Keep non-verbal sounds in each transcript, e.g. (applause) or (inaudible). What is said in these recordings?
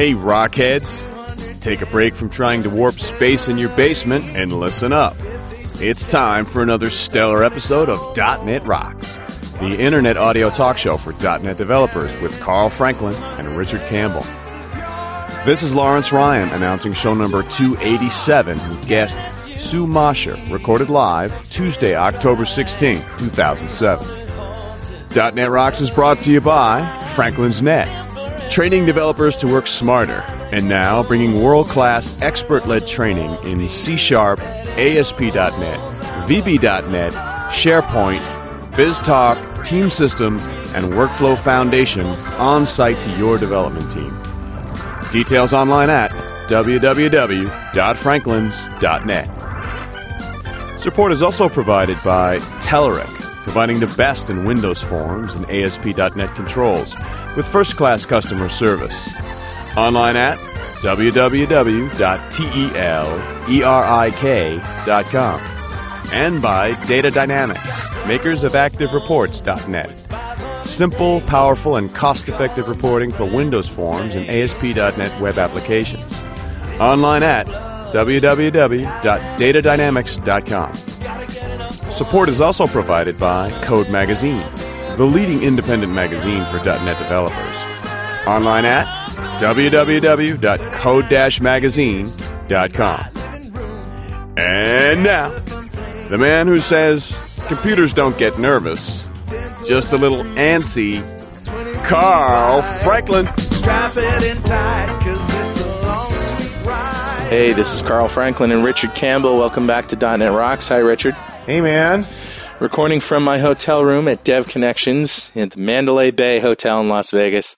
Hey, Rockheads! Take a break from trying to warp space in your basement and listen up. It's time for another stellar episode of .NET Rocks, the internet audio talk show for .NET developers with Carl Franklin and Richard Campbell. This is Lawrence Ryan announcing show number 287 with guest Sue Mosher, recorded live Tuesday, October 16, 2007. .NET Rocks is brought to you by Franklin's Net, training developers to work smarter, and now bringing world-class expert-led training in C Sharp, ASP.NET, VB.NET, SharePoint, BizTalk, Team System, and Workflow Foundation on site to your development team. Details online at www.franklins.net. Support is also provided by Telerik, providing the best in Windows forms and ASP.NET controls with first class customer service. Online at www.telerik.com and by Data Dynamics, makers of ActiveReports.net. Simple, powerful, and cost effective reporting for Windows forms and ASP.NET web applications. Online at www.datadynamics.com. Support is also provided by Code Magazine, the leading independent magazine for .NET developers. Online at www.code-magazine.com. And now, the man who says computers don't get nervous, just a little antsy, Carl Franklin. Strap it in tight, cause it's a long, sweet ride. Hey, this is Carl Franklin and Richard Campbell. Welcome back to .NET Rocks. Hi, Richard. Hey, man. Recording from my hotel room at Dev Connections at the Mandalay Bay Hotel in Las Vegas.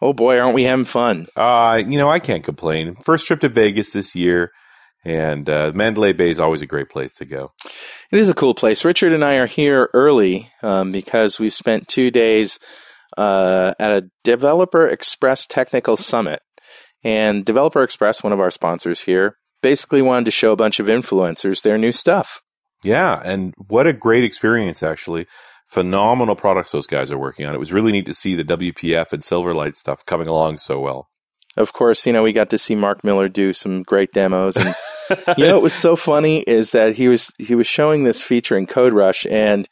Oh boy, aren't we having fun? Uh, you know, I can't complain. First trip to Vegas this year, and uh, Mandalay Bay is always a great place to go. It is a cool place. Richard and I are here early um, because we've spent two days uh, at a Developer Express Technical Summit. And Developer Express, one of our sponsors here, basically wanted to show a bunch of influencers their new stuff. Yeah, and what a great experience, actually. Phenomenal products those guys are working on. It was really neat to see the WPF and Silverlight stuff coming along so well. Of course, you know, we got to see Mark Miller do some great demos and (laughs) you know what was so funny is that he was he was showing this feature in Code Rush and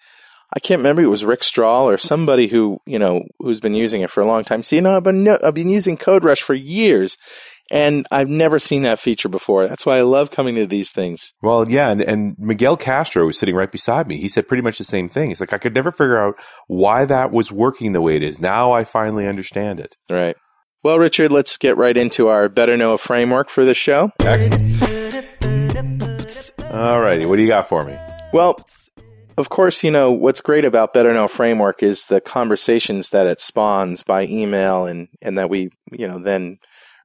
I can't remember it was Rick Strahl or somebody who, you know, who's been using it for a long time. So, you know, I've been I've been using Code Rush for years and I've never seen that feature before. That's why I love coming to these things. Well, yeah, and, and Miguel Castro was sitting right beside me. He said pretty much the same thing. He's like, I could never figure out why that was working the way it is. Now I finally understand it. Right. Well, Richard, let's get right into our Better Know a framework for the show. Excellent. All righty, what do you got for me? Well, of course, you know, what's great about Better Know Framework is the conversations that it spawns by email and, and that we, you know, then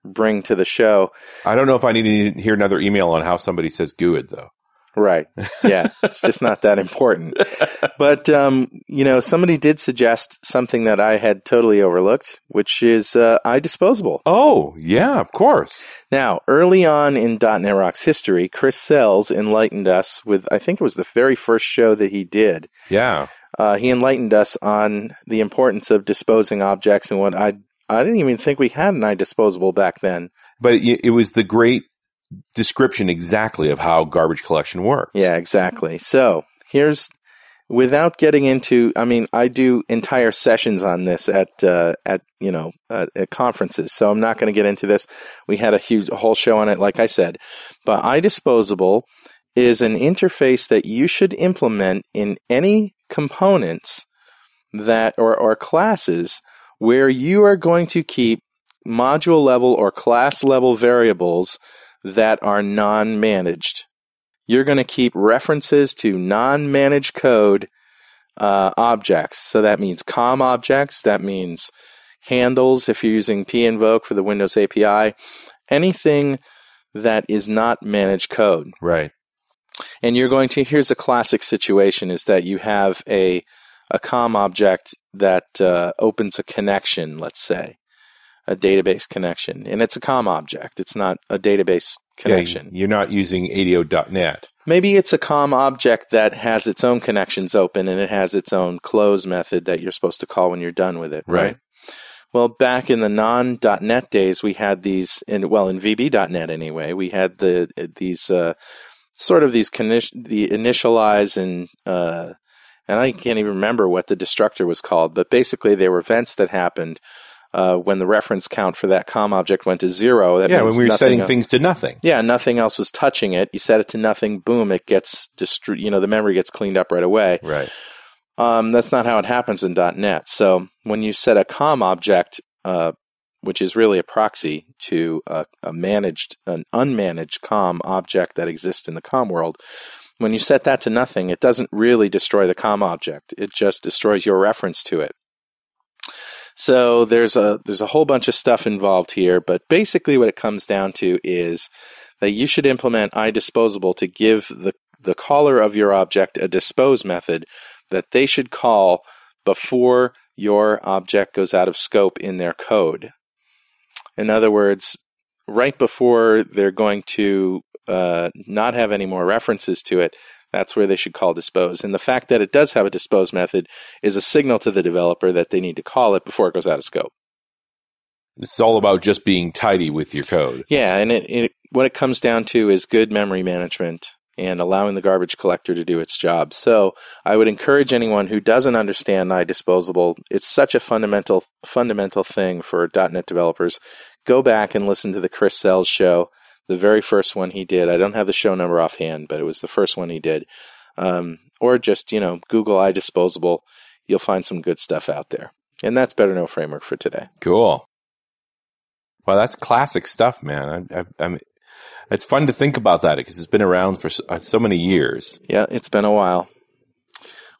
bring to the show. I don't know if I need to hear another email on how somebody says GUID, though. Right. Yeah. it's just not that important. (laughs) But, um, you know, somebody did suggest something that I had totally overlooked, which is uh, iDisposable. Oh, yeah, of course. Now, early on in .NET Rocks history, Chris Sells enlightened us with, I think it was the very first show that he did. Yeah. Uh, he enlightened us on the importance of disposing objects and what I I didn't even think we had an iDisposable back then. But it, it was the great description exactly of how garbage collection works. Yeah, exactly. So here's, without getting into, I mean, I do entire sessions on this at uh, at you know uh, at conferences, so I'm not going to get into this. We had a huge a whole show on it, like I said. But iDisposable is an interface that you should implement in any components that or, or classes where you are going to keep module level or class level variables that are non managed. You're going to keep references to non managed code uh, objects. So that means COM objects, that means handles if you're using pinvoke for the Windows API, anything that is not managed code. Right. And you're going to here's a classic situation is that you have a a COM object that uh, opens a connection, let's say, a database connection, and it's a COM object. It's not a database connection. Yeah, you're not using ADO.NET. Maybe it's a COM object that has its own connections open and it has its own close method that you're supposed to call when you're done with it, right? Right. Well, back in the non.NET days, we had these, in, well, in VB.NET anyway, we had the these uh, sort of these the initialize and uh, and I can't even remember what the destructor was called, but basically they were events that happened uh, when the reference count for that COM object went to zero. That yeah, when we were setting el- things to nothing. yeah, nothing else was touching it. You set it to nothing, boom, it gets destroyed. you know, the memory gets cleaned up right away. Right. Um, that's not how it happens in .NET. So when you set a COM object, uh, which is really a proxy to a, a managed, an unmanaged COM object that exists in the COM world, when you set that to nothing, it doesn't really destroy the COM object. It just destroys your reference to it. So there's a there's a whole bunch of stuff involved here, but basically what it comes down to is that you should implement iDisposable to give the the caller of your object a dispose method that they should call before your object goes out of scope in their code. In other words, right before they're going to uh, not have any more references to it, that's where they should call dispose. And the fact that it does have a dispose method is a signal to the developer that they need to call it before it goes out of scope. This is all about just being tidy with your code. Yeah, and it, it what it comes down to is good memory management and allowing the garbage collector to do its job. So I would encourage anyone who doesn't understand iDisposable, it's such a fundamental fundamental thing for .NET developers. Go back and listen to the Chris Sells show, the very first one he did. I don't have the show number offhand, but it was the first one he did. Um, or just you know Google iDisposable, you'll find some good stuff out there. And that's Better Know Framework for today. Cool. Well, that's classic stuff, man. I, I, I mean, it's fun to think about that because it's been around for so, uh, so many years. Yeah, it's been a while.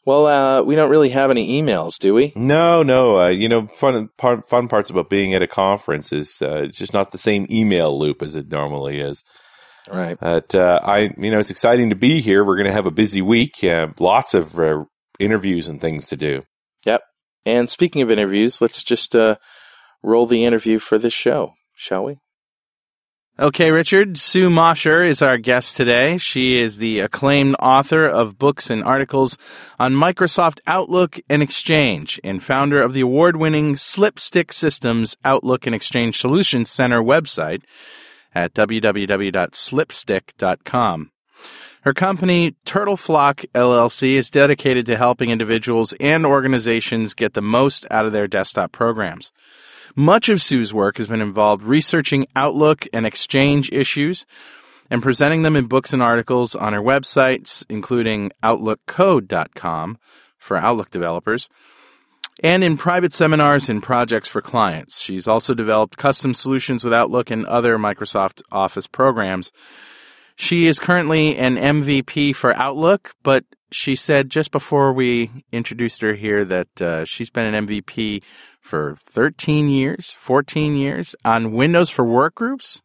Well, uh, we don't really have any emails, do we? No, no. Uh, you know, fun part, fun parts about being at a conference is uh, it's just not the same email loop as it normally is. Right. But uh, I, you know, it's exciting to be here. We're going to have a busy week. Lots of uh, interviews and things to do. Yep. And speaking of interviews, let's just uh, roll the interview for this show, shall we? Okay, Richard. Sue Mosher is our guest today. She is the acclaimed author of books and articles on Microsoft Outlook and Exchange and founder of the award winning Slipstick Systems Outlook and Exchange Solutions Center website at www.slipstick.com. Her company, Turtle Flock LLC, is dedicated to helping individuals and organizations get the most out of their desktop programs. Much of Sue's work has been involved researching Outlook and Exchange issues and presenting them in books and articles on her websites, including OutlookCode.com for Outlook developers, and in private seminars and projects for clients. She's also developed custom solutions with Outlook and other Microsoft Office programs. She is currently an MVP for Outlook, but she said just before we introduced her here that uh, she's been an MVP for 13 years, 14 years on Windows for Workgroups.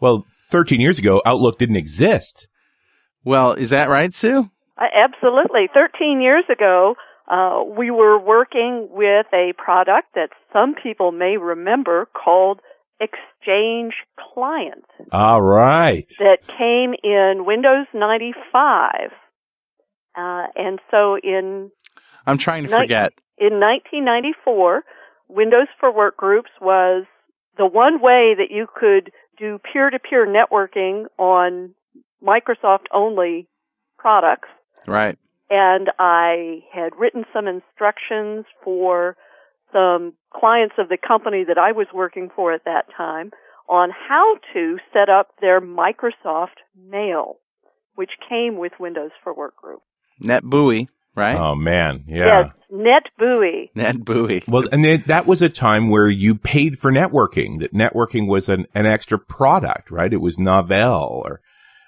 Well, 13 years ago, Outlook didn't exist. Well, is that right, Sue? Uh, absolutely. 13 years ago, uh, we were working with a product that some people may remember called Exchange Client All right. that came in Windows 95. Uh, and so in I'm trying to Night- forget. in 1994, Windows for Workgroups was the one way that you could do peer-to-peer networking on Microsoft only products. Right. And I had written some instructions for some clients of the company that I was working for at that time on how to set up their Microsoft Mail, which came with Windows for Workgroup. NetBEUI. right? Oh man, yeah. Yes, NetBEUI. Net buoy. Well, and then that was a time where you paid for networking. That networking was an, an extra product, right? It was Novell or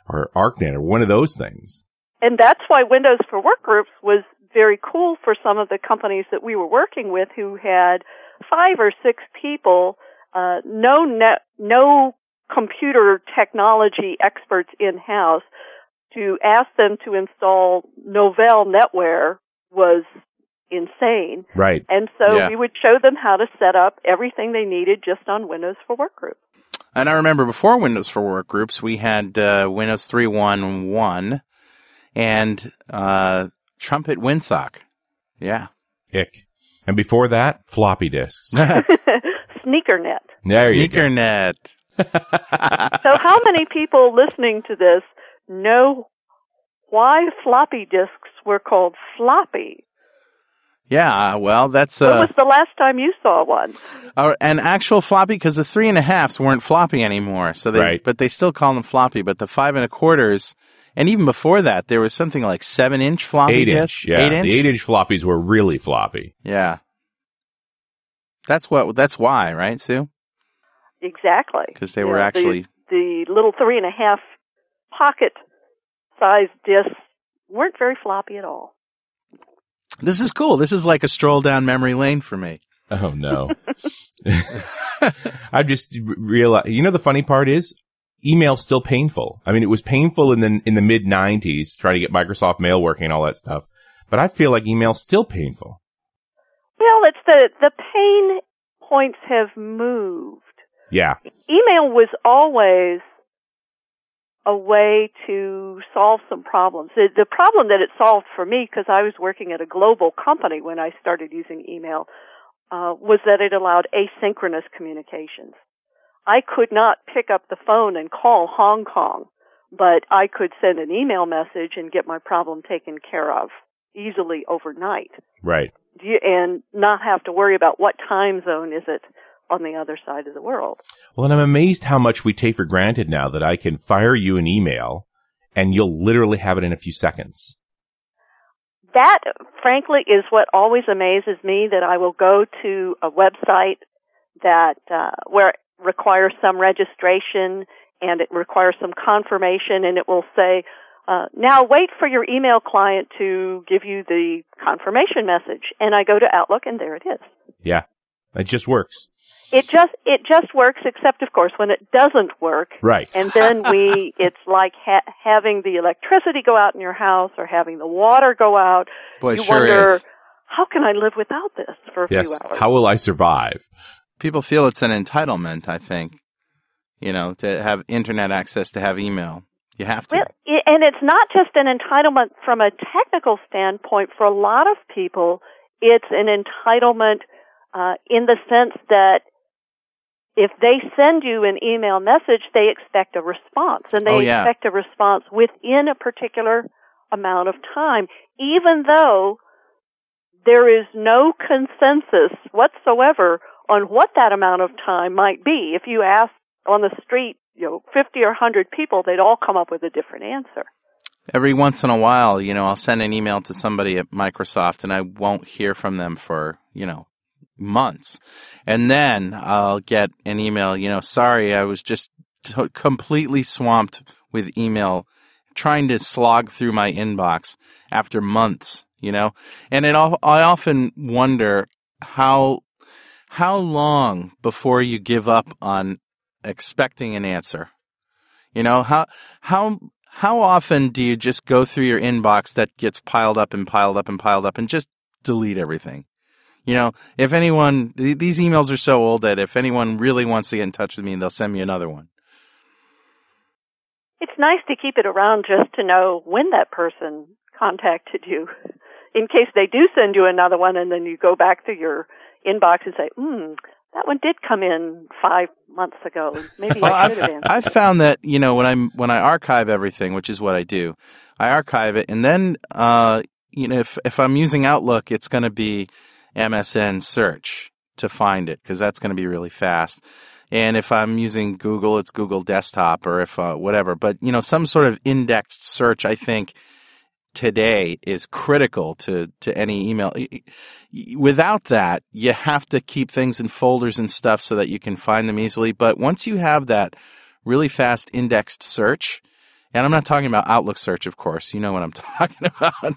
or ArcNet or one of those things. And that's why Windows for Workgroups was very cool for some of the companies that we were working with who had five or six people, uh, no net, no computer technology experts in house. To ask them to install Novell NetWare was insane. Right. And so Yeah. we would show them how to set up everything they needed just on Windows for Workgroups. And I remember before Windows for Workgroups, we had uh, Windows 3.1.1 and uh, Trumpet WinSock. Yeah. Ick. And before that, floppy disks. (laughs) (laughs) SneakerNet. There you go. SneakerNet. (laughs) So how many people listening to this know why floppy disks were called floppy? Yeah, well, that's when uh, was the last time you saw one? uh, an actual floppy because the three and a halves weren't floppy anymore. So they, Right. but they still call them floppy. But the five and a quarters, and even before that, there was something like seven inch floppy Eight disk. inch. Yeah. Eight inch. The eight inch floppies were really floppy. Yeah. That's what. That's why, right, Sue? Exactly. Because they Yeah, were the- actually. the little three and a half pocket sized disks weren't very floppy at all. This is cool. This is like a stroll down memory lane for me. Oh no. (laughs) (laughs) I just realized, you know, the funny part is email's still painful. I mean, it was painful in the, in the mid nineties trying to get Microsoft mail working and all that stuff. But I feel like email's still painful. Well, it's the the pain points have moved. Yeah. Email was always a way to solve some problems. The, the problem that it solved for me, because I was working at a global company when I started using email, uh, was that it allowed asynchronous communications. I could not pick up the phone and call Hong Kong, but I could send an email message and get my problem taken care of easily overnight Right. And not have to worry about what time zone is it on the other side of the world. Well, and I'm amazed how much we take for granted now that I can fire you an email and you'll literally have it in a few seconds. That, frankly, is what always amazes me. That I will go to a website that uh, where it requires some registration and it requires some confirmation, and it will say, uh, "Now wait for your email client to give you the confirmation message." And I go to Outlook, and there it is. Yeah. It just works. It just it just works, except of course when it doesn't work. Right. And then we, (laughs) it's like ha- having the electricity go out in your house or having the water go out. Boy, you sure wonder, is. how can I live without this for a Yes. few hours? How will I survive? People feel it's an entitlement. I think, you know, to have internet access to have email. You have to. Well, i and it's not just an entitlement from a technical standpoint. For a lot of people, it's an entitlement uh, in the sense that if they send you an email message, they expect a response, and they Oh, yeah. expect a response within a particular amount of time, even though there is no consensus whatsoever on what that amount of time might be. If you ask on the street, you know, 50 or 100 people, they'd all come up with a different answer. Every once in a while, you know, I'll send an email to somebody at Microsoft and I won't hear from them for, you know, months. And then I'll get an email, you know, sorry, I was just t- completely swamped with email trying to slog through my inbox after months, you know? And it I often wonder how how long before you give up on expecting an answer? You know, how how how often do you just go through your inbox that gets piled up and piled up and piled up and just delete everything? You know, if anyone th- these emails are so old that if anyone really wants to get in touch with me, they'll send me another one. It's nice to keep it around just to know when that person contacted you. In case they do send you another one and then you go back to your inbox and say, hmm, that one did come in five months ago. Maybe Well, I should have I've, answered. I've found that you know when I'm when I archive everything, which is what I do, I archive it, and then uh, you know if if I'm using Outlook, it's going to be MSN search to find it because that's going to be really fast. And if I'm using Google, it's Google Desktop or if uh, whatever. But you know, some sort of indexed search, I think, today is critical to, to any email. Without that, you have to keep things in folders and stuff so that you can find them easily. But once you have that really fast indexed search, and I'm not talking about Outlook search, of course, you know what I'm (laughs) talking about.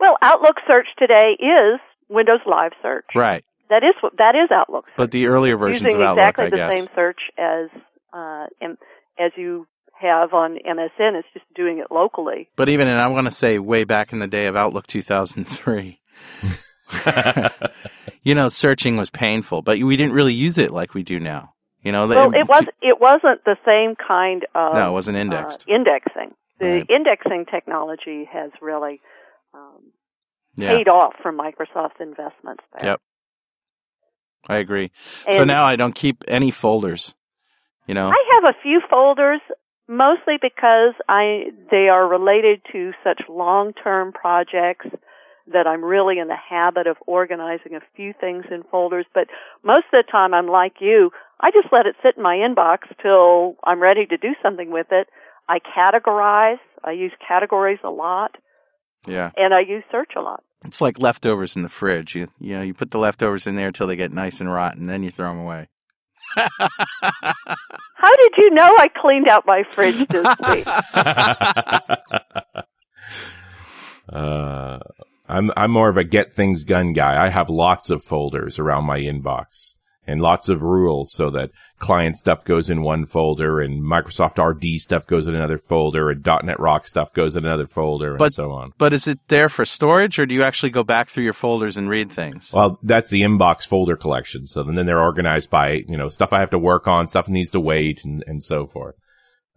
Well, Outlook search today is Windows Live search. right. That is what that is Outlook. But the earlier versions using of Outlook, exactly I the guess. same search as uh, M- as you have on MSN. It's just doing it locally. But even, and I want to say way back in the day of Outlook 2003, (laughs) you know, searching was painful, but we didn't really use it like we do now. You know, the- Well, it was it wasn't the same kind of No, it wasn't indexed. uh, indexing. The Right. indexing technology has really um, yeah, paid off from Microsoft's investments there. Yep. I agree. so now I don't keep any folders. You know, I have a few folders, mostly because I they are related to such long term projects that I'm really in the habit of organizing a few things in folders. But most of the time, I'm like you. I just let it sit in my inbox till I'm ready to do something with it. I categorize. I use categories a lot, yeah, and I use search a lot. it's like leftovers in the fridge. You you know, you put the leftovers in there till they get nice and rotten, then you throw them away. (laughs) How did you know I cleaned out my fridge this week? (laughs) uh, I'm I'm more of a get things done guy. I have lots of folders around my inbox and lots of rules so that client stuff goes in one folder and Microsoft RD stuff goes in another folder and .NET Rock stuff goes in another folder and But- so on. But is it there for storage, or do you actually go back through your folders and read things? Well, that's the inbox folder collection. So then they're organized by, you know, stuff I have to work on, stuff needs to wait and, and so forth.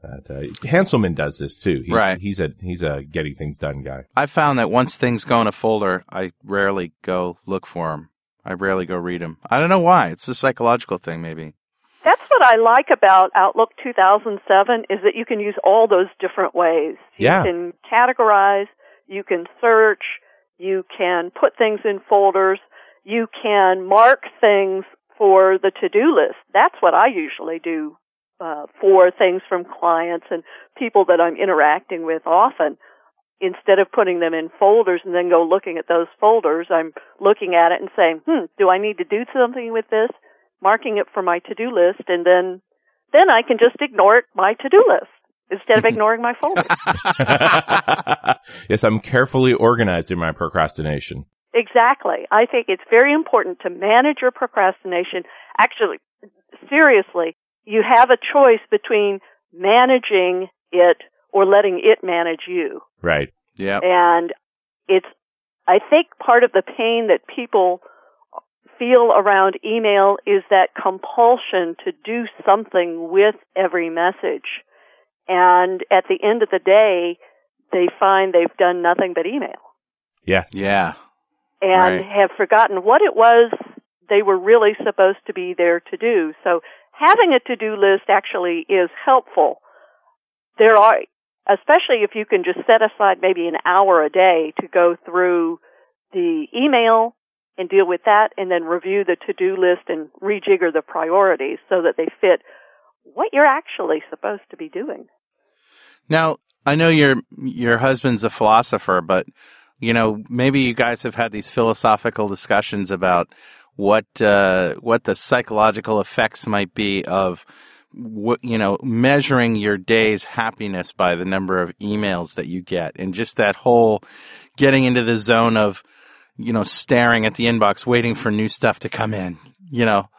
But, uh, Hanselman does this too. He's, Right. He's a, he's a getting things done guy. I found that once things go in a folder, I rarely go look for them. I rarely go read them. I don't know why. It's a psychological thing, maybe. That's what I like about Outlook 2007 is that you can use all those different ways. Yeah. You can categorize, you can search, you can put things in folders, you can mark things for the to-do list. That's what I usually do uh, for things from clients and people that I'm interacting with often. Instead of putting them in folders and then go looking at those folders, I'm looking at it and saying, hmm, do I need to do something with this? marking it for my to-do list and then then I can just ignore it, my to-do list instead of (laughs) ignoring my folder. (laughs) yes, I'm carefully organized in my procrastination. exactly. I think it's very important to manage your procrastination. Actually, seriously, you have a choice between managing it or letting it manage you. Right. Yeah. And it's, I think part of the pain that people feel around email is that compulsion to do something with every message. And at the end of the day, they find they've done nothing but email Yes. Yeah. and Right. have forgotten what it was they were really supposed to be there to do. So having a to-do list actually is helpful. There are, especially if you can just set aside maybe an hour a day to go through the email and deal with that and then review the to-do list and rejigger the priorities so that they fit what you're actually supposed to be doing. Now, I know your your husband's a philosopher, but you know, maybe you guys have had these philosophical discussions about what uh, what the psychological effects might be of you know measuring your day's happiness by the number of emails that you get, and just that whole getting into the zone of you know staring at the inbox, waiting for new stuff to come in. You know,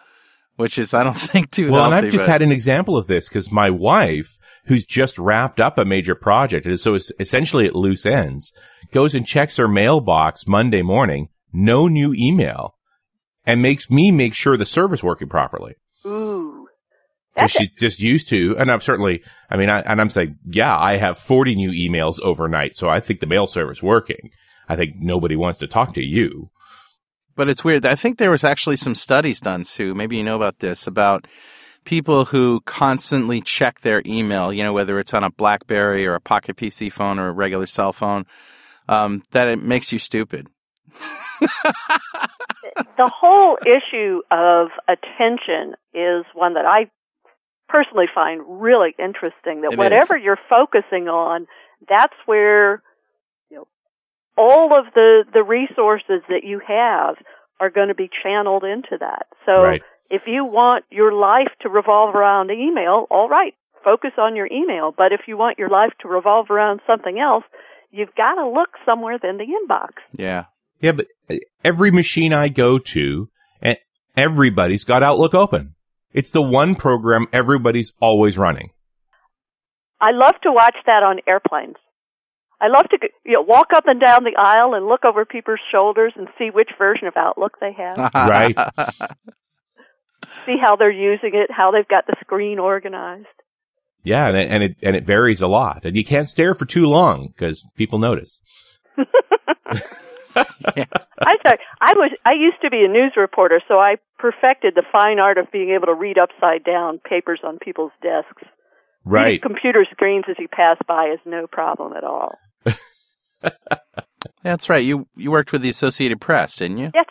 which is I don't (laughs) think too Well, and. I've just but- had an example of this because my wife, who's just wrapped up a major project, and so it's essentially at loose ends, goes and checks her mailbox Monday morning, no new email, and makes me make sure the server's working properly. Ooh. Because That's she's just used to, and I'm certainly, I mean, I, and I'm saying, yeah, I have 40 new emails overnight, so I think the mail server's working. I think nobody wants to talk to you. But it's weird. I think there was actually some studies done, Sue. Maybe you know about this about people who constantly check their email. You know, whether it's on a BlackBerry or a Pocket PC phone or a regular cell phone, um, that it makes you stupid. (laughs) the whole issue of attention is one that I personally find really interesting. That It whatever you're focusing on, that's where you know all of the, the resources that you have are going to be channeled into that. So Right. if you want your life to revolve around email, all right, focus on your email. But if you want your life to revolve around something else, you've got to look somewhere than the inbox. Yeah. Yeah, but uh, every machine I go to, everybody's got Outlook open. It's the one program everybody's always running. I love to watch that on airplanes. I love to you know, walk up and down the aisle and look over people's shoulders and see which version of Outlook they have, (laughs) Right. (laughs) see how they're using it, how they've got the screen organized. Yeah, and it, and it and it varies a lot, and you can't stare for too long because people notice. (laughs) I thought I was I used to be a news reporter, so I perfected the fine art of being able to read upside down papers on people's desks. Right. Reading computer screens as you pass by is no problem at all. (laughs) That's right. You you worked with the Associated Press, didn't you? Yes.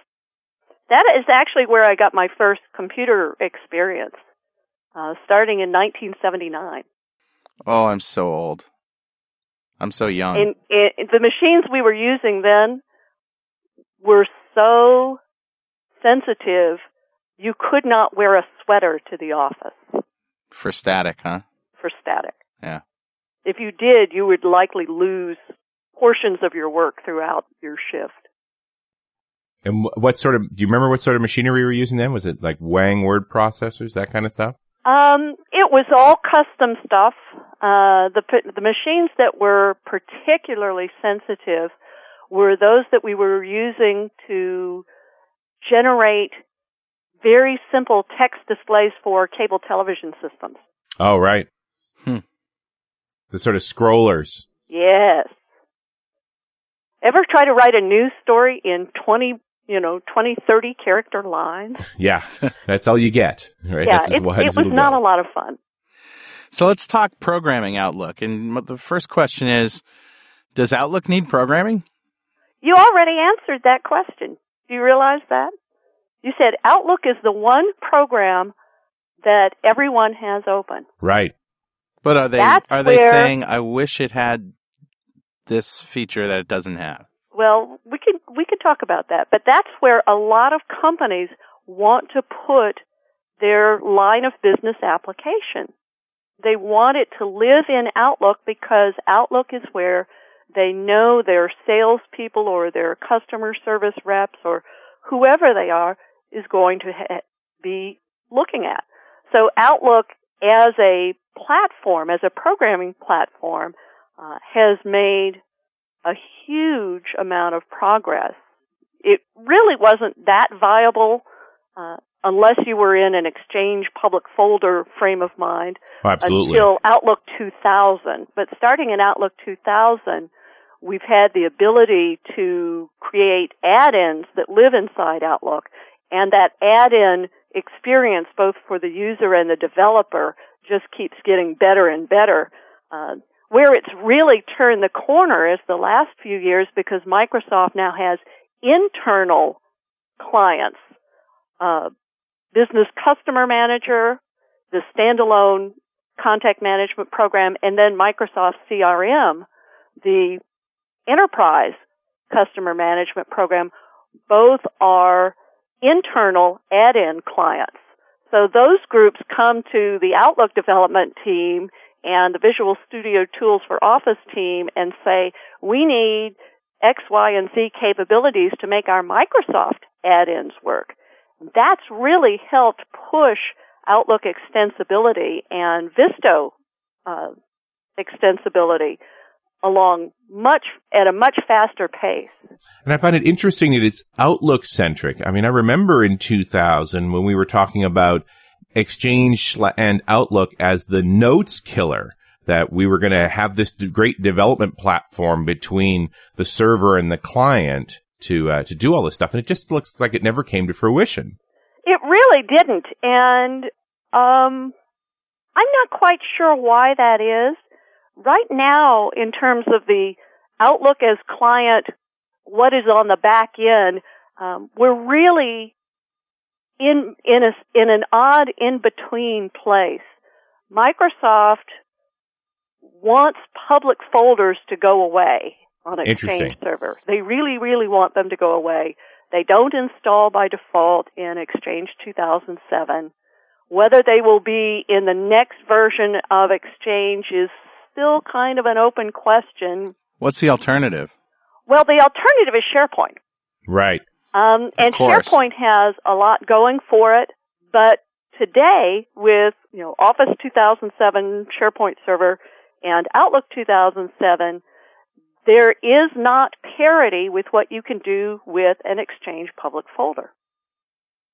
That is actually where I got my first computer experience, uh, starting in 1979. Oh, I'm so old. I'm so young. And, and the machines we were using then were so sensitive, you could not wear a sweater to the office For static, huh? for static. Yeah. If you did, you would likely lose portions of your work throughout your shift. And what sort of? Do you remember what sort of machinery we were using then? Was it like Wang word processors, that kind of stuff? Um, it was all custom stuff. Uh, the the machines that were particularly sensitive were those that we were using to generate very simple text displays for cable television systems. Oh, right. Hmm. The sort of scrollers. Yes. Ever try to write a news story in 20, you know, 20, 30 character lines? (laughs) Yeah, that's all you get. Right. yeah, That's as it, wide it was not go. a lot of fun. So let's talk programming Outlook. And the first question is, does Outlook need programming? You already answered that question. Do you realize that? You said Outlook is the one program that everyone has open. Right. But are they That's are they where- saying I wish it had this feature that it doesn't have? Well, we could we could talk about that, but that's where a lot of companies want to put their line of business application. They want it to live in Outlook because Outlook is where they know their salespeople or their customer service reps or whoever they are is going to ha- be looking at. So Outlook as a platform, as a programming platform, uh, has made a huge amount of progress. It really wasn't that viable uh, unless you were in an Exchange public folder frame of mind Oh, absolutely. until Outlook 2000. But starting in Outlook 2000, we've had the ability to create add-ins that live inside Outlook, and that add-in experience, both for the user and the developer, just keeps getting better and better. Uh, where it's really turned the corner is the last few years because Microsoft now has internal clients, uh, Business Customer Manager, the standalone contact management program, and then Microsoft CRM, the enterprise customer management program, both are internal add-in clients. So those groups come to the Outlook development team and the Visual Studio Tools for Office team and say, we need X, Y, and Z capabilities to make our Microsoft add-ins work. That's really helped push Outlook extensibility and VSTO uh, extensibility along much at a much faster pace. And I find it interesting that it's Outlook centric. I mean, I remember in 2000 when we were talking about Exchange and Outlook as the notes killer, that we were going to have this great development platform between the server and the client to uh, to do all this stuff, and it just looks like it never came to fruition. It really didn't, and um, I'm not quite sure why that is. Right now, in terms of the Outlook as client, what is on the back end, um, we're really in in a in an odd in between place. Microsoft wants public folders to go away on Interesting. Exchange Server. They really, really want them to go away. They don't install by default in Exchange 2007. Whether they will be in the next version of Exchange is still kind of an open question. What's the alternative? Well, the alternative is SharePoint. Right. Um, and course. SharePoint has a lot going for it, but today with, you know, Office 2007 SharePoint server and Outlook 2007, there is not parity with what you can do with an Exchange public folder.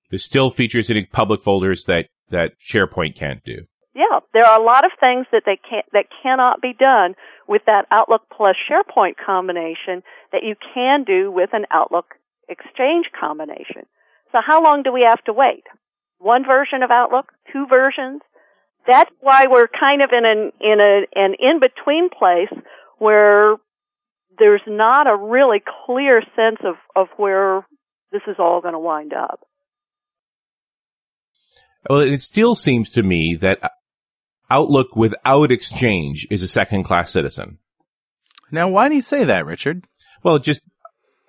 There's still features in public folders that, that SharePoint can't do. Yeah, there are a lot of things that they can't, that cannot be done with that Outlook plus SharePoint combination that you can do with an Outlook Exchange combination. So how long do we have to wait? One version of Outlook? Two versions? That's why we're kind of in an, in a, an in-between place where there's not a really clear sense of, of where this is all going to wind up. Well, it still seems to me that uh, Outlook without Exchange is a second class citizen. Now, why do you say that, Richard? Well, it just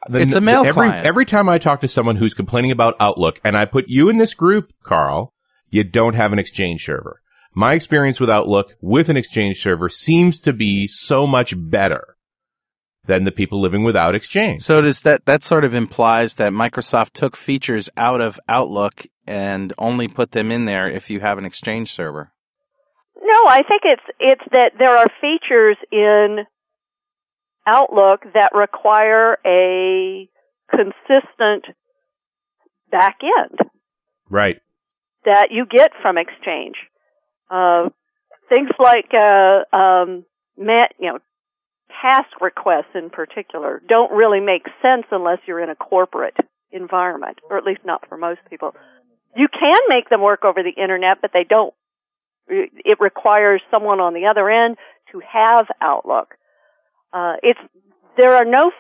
the- It's a mail every, client. Every time I talk to someone who's complaining about Outlook, and I put you in this group, Carl, you don't have an Exchange server. My experience with Outlook with an Exchange server seems to be so much better than the people living without Exchange. So does that that sort of implies that Microsoft took features out of Outlook and only put them in there if you have an Exchange server? No, I think it's it's that there are features in Outlook that require a consistent back end right. that you get from Exchange. Uh, things like uh, um, ma- you know task requests in particular don't really make sense unless you're in a corporate environment, or at least not for most people. You can make them work over the internet, but they don't. It requires someone on the other end to have Outlook. Uh, it's there are no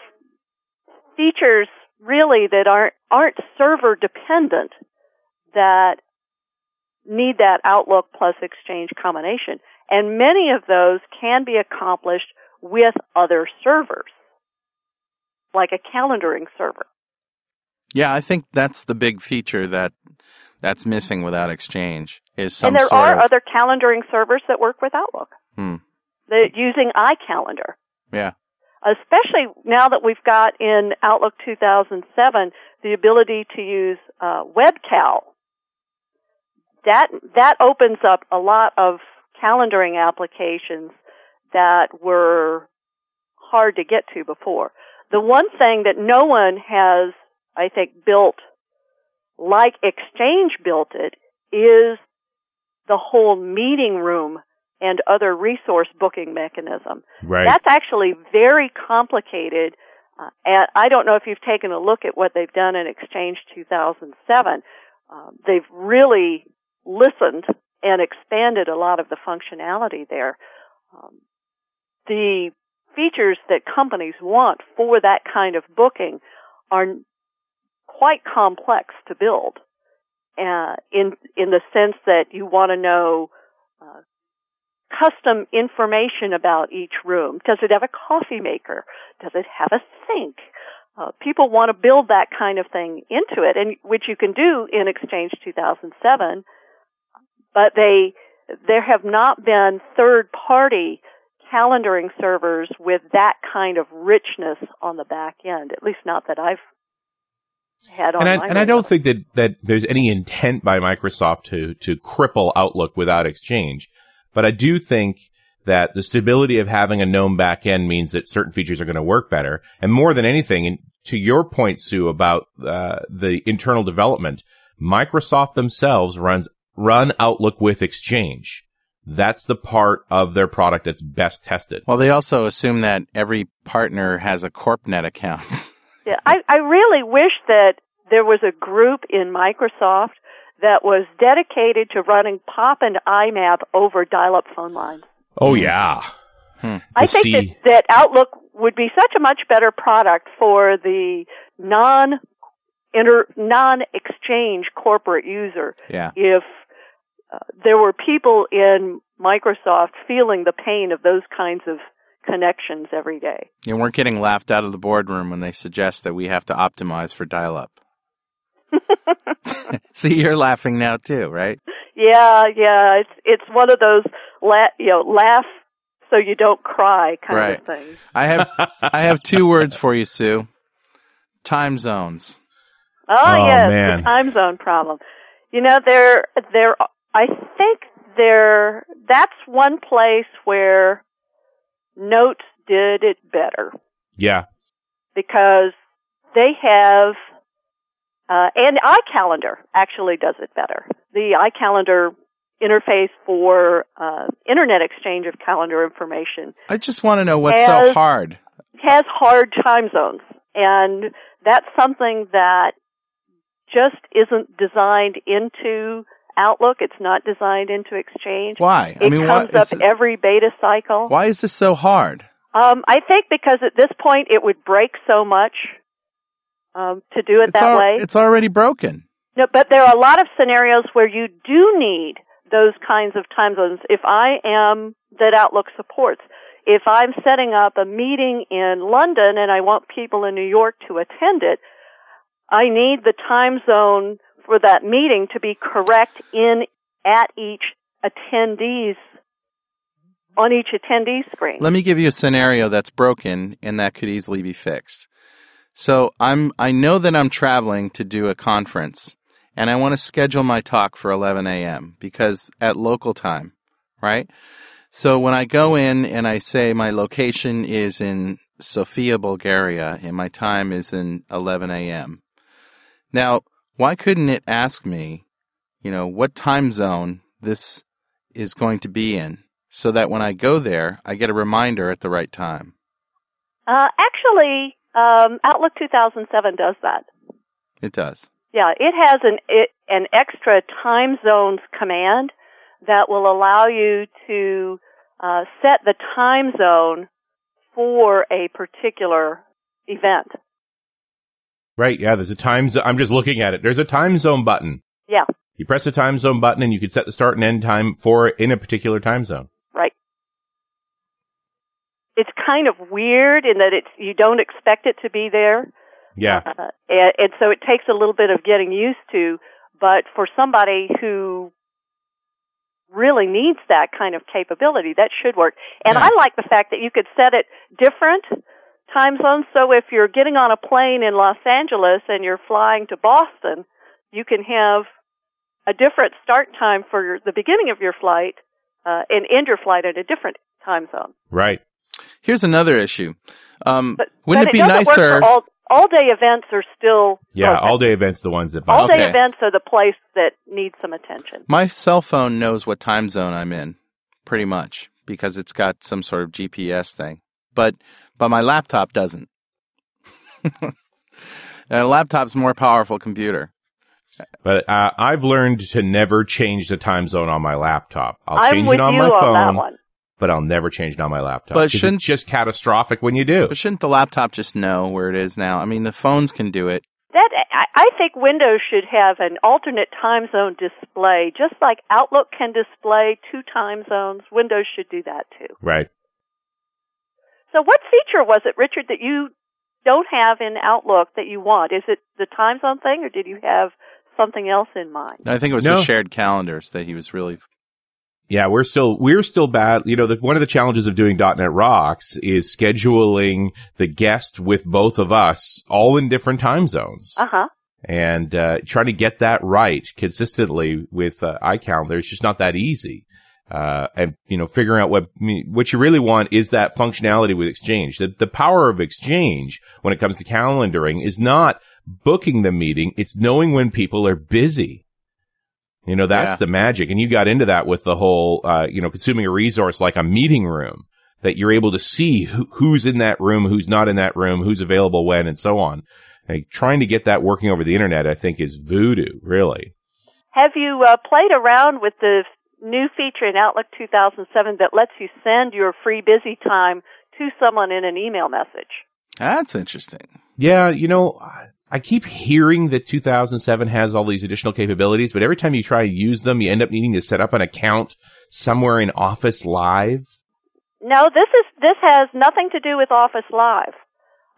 features really that aren't aren't server dependent that need that Outlook plus Exchange combination, and many of those can be accomplished with other servers, like a calendaring server. Yeah, I think that's the big feature that that's missing without Exchange is some and there are of other calendaring servers that work with Outlook. Hmm. Using iCalendar. yeah. especially now that we've got in Outlook 2007 the ability to use uh, WebCal. That that opens up a lot of calendaring applications that were hard to get to before. The one thing that no one has, I think, built like Exchange built it is the whole meeting room and other resource booking mechanism. Right. That's actually very complicated. Uh, and I don't know if you've taken a look at what they've done in Exchange 2007. Um, they've really listened and expanded a lot of the functionality there. Um, the features that companies want for that kind of booking are quite complex to build. Uh, in in the sense that you want to know uh, custom information about each room. Does it have a coffee maker? Does it have a sink? Uh, people want to build that kind of thing into it, and which you can do in Exchange 2007. But they there have not been third party calendaring servers with that kind of richness on the back end. At least not that I've had on and I, and I don't think that, that there's any intent by Microsoft to, to cripple Outlook without Exchange. But I do think that the stability of having a known back end means that certain features are going to work better. And more than anything, and to your point, Sue, about uh, the internal development, Microsoft themselves runs run Outlook with Exchange. That's the part of their product that's best tested. Well, they also assume that every partner has a CorpNet account. (laughs) Yeah, I, I really wish that there was a group in Microsoft that was dedicated to running POP and IMAP over dial-up phone lines. Oh yeah. Hmm. I think see- that, that Outlook would be such a much better product for the non inter non exchange corporate user yeah. if uh, there were people in Microsoft feeling the pain of those kinds of connections every day. And we're getting laughed out of the boardroom when they suggest that we have to optimize for dial up. (laughs) (laughs) See, you're laughing now too, right? Yeah, yeah, it's it's one of those la- you know laugh so you don't cry kind Right. of things. I have I have two (laughs) words for you, Sue. Time zones. Oh, Oh, yes, man. the time zone problem. You know, there, there. I think there. That's one place where Notes did it better Yeah. because they have, uh, and iCalendar actually does it better. The iCalendar interface for uh, internet exchange of calendar information I just want to know what's so hard. has hard time zones, and that's something that just isn't designed into Outlook. It's not designed into Exchange. Why? It I mean, why comes up every beta cycle. why is this so hard? Um, I think because at this point it would break so much um, to do it It's, that al- way. it's already broken. No, but there are a lot of scenarios where you do need those kinds of time zones. If I am that Outlook supports, if I'm setting up a meeting in London and I want people in New York to attend it, I need the time zone for that meeting to be correct in at each attendee's on each attendee screen. Let me give you a scenario that's broken and that could easily be fixed. So I'm I know that I'm traveling to do a conference and I want to schedule my talk for 11 a.m. because at local time, right? So when I go in and I say my location is in Sofia, Bulgaria, and my time is in 11 a.m. Now, why couldn't it ask me, you know, what time zone this is going to be in so that when I go there, I get a reminder at the right time? Uh, actually, um, Outlook 2007 does that. It does. Yeah, it has an it, an extra time zones command that will allow you to uh, set the time zone for a particular event. Right. Yeah. There's a time zone. I'm just looking at it. There's a time zone button. Yeah, You press the time zone button and you can set the start and end time for in a particular time zone. right. It's kind of weird in that it's you don't expect it to be there. Yeah. Uh, and, and so it takes a little bit of getting used to, but for somebody who really needs that kind of capability, that should work. And Yeah. I like the fact that you could set it different time zones. So if you're getting on a plane in Los Angeles and you're flying to Boston, you can have a different start time for your, the beginning of your flight uh, and end your flight at a different time zone. Right. Here's another issue. Um, But wouldn't but it be doesn't work nicer? for all all day events are still Yeah. broken. All day events, the ones that All day Okay. events are the place that needs some attention. My cell phone knows what time zone I'm in, pretty much, because it's got some sort of GPS thing. But but my laptop doesn't. (laughs) a laptop's a more powerful computer. But uh, I've learned to never change the time zone on my laptop. I'll I'm change with it on you my on phone, that one. but I'll never change it on my laptop. But 'Cause shouldn't- it's just catastrophic when you do. But shouldn't the laptop just know where it is now? I mean, the phones can do it. That I, I think Windows should have an alternate time zone display, just like Outlook can display two time zones. Windows should do that too. Right. So, what feature was it, Richard, that you don't have in Outlook that you want? Is it the time zone thing, or did you have something else in mind? I think it was No. the shared calendars that he was really. Yeah, we're still we're still bad. You know, the, one of the challenges of doing .NET Rocks is scheduling the guest with both of us all in different time zones, Uh huh. and uh, trying to get that right consistently with uh, iCalendar is just not that easy. Uh, and you know, figuring out what what you really want is that functionality with Exchange. The the power of Exchange when it comes to calendaring is not booking the meeting; it's knowing when people are busy. You know, that's Yeah. the magic. And you got into that with the whole, uh, you know, consuming a resource like a meeting room that you're able to see who, who's in that room, who's not in that room, who's available when, and so on. Like, trying to get that working over the internet, I think, is voodoo, really. Have you uh, played around with the new feature in Outlook 2007 that lets you send your free busy time to someone in an email message? That's interesting. Yeah, you know, I- I keep hearing that 2007 has all these additional capabilities, but every time you try to use them, you end up needing to set up an account somewhere in Office Live. No, this is this has nothing to do with Office Live.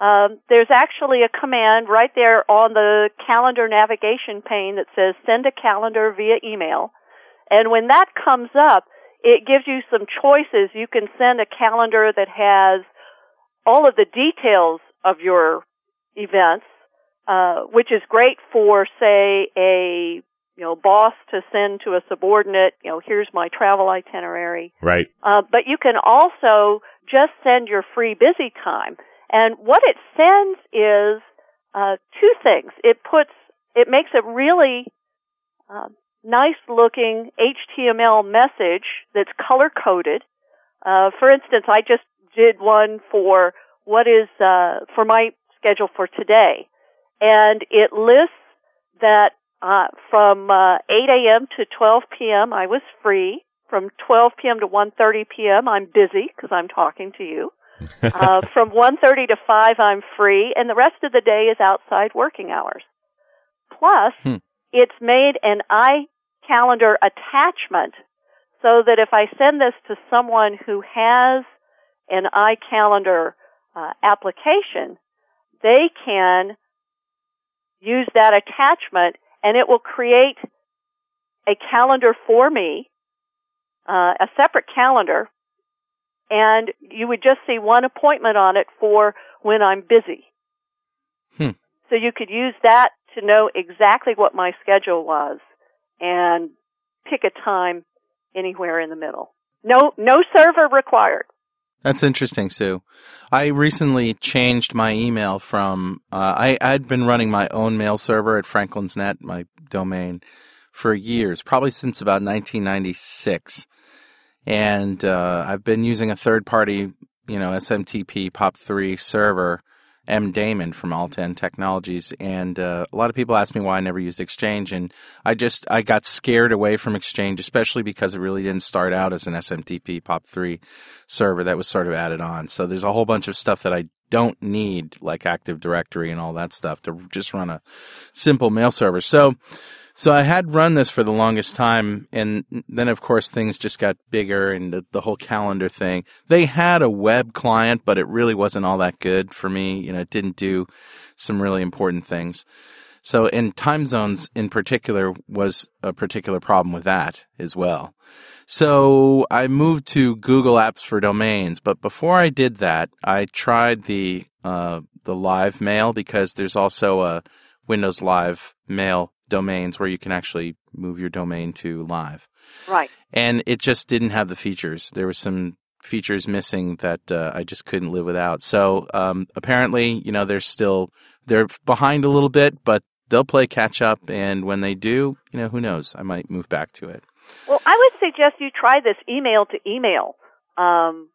Um, there's actually a command right there on the calendar navigation pane that says send a calendar via email. And when that comes up, it gives you some choices. You can send a calendar that has all of the details of your events, uh, which is great for, say, a you know boss to send to a subordinate. You know, here's my travel itinerary. Right. Uh, but you can also just send your free busy time. And what it sends is uh, two things. It puts, it makes it really uh, nice looking HTML message that's color coded. Uh, for instance, I just did one for what is uh, for my schedule for today, and it lists that uh, from uh, 8 a.m. to 12 p.m. I was free. From 12 p.m. to 1:30 p.m. I'm busy because I'm talking to you. (laughs) uh, from 1:30 to 5 I'm free, and the rest of the day is outside working hours. Plus, Hmm. it's made an iCalendar attachment so that if I send this to someone who has an iCalendar uh, application, they can use that attachment and it will create a calendar for me, uh, a separate calendar, and you would just see one appointment on it for when I'm busy. Hmm. So you could use that to know exactly what my schedule was and pick a time anywhere in the middle. No, no server required. That's interesting, Sue. I recently changed my email from uh, I I'd been running my own mail server at Franklin's Net, my domain, for years, probably since about 1996, and uh, I've been using a third party, you know, SMTP POP3 server, MDaemon from Alt-N Technologies, and uh, a lot of people ask me why I never used Exchange, and I just I got scared away from Exchange, especially because it really didn't start out as an SMTP POP3 server that was sort of added on. So there's a whole bunch of stuff that I don't need, like Active Directory and all that stuff, to just run a simple mail server. So, so I had run this for the longest time, and then of course things just got bigger and the, the whole calendar thing. They had a web client, but it really wasn't all that good for me. You know, it didn't do some really important things. So, in time zones in particular was a particular problem with that as well. So I moved to Google Apps for Domains, but before I did that, I tried the uh, the Live Mail because there's also a Windows Live Mail domains where you can actually move your domain to live, Right. and it just didn't have the features. There were some features missing that uh, I just couldn't live without. So um, apparently, you know, they're still they're behind a little bit, but they'll play catch up, and when they do, you know, who knows? I might move back to it. Well, I would suggest you try this email to email um,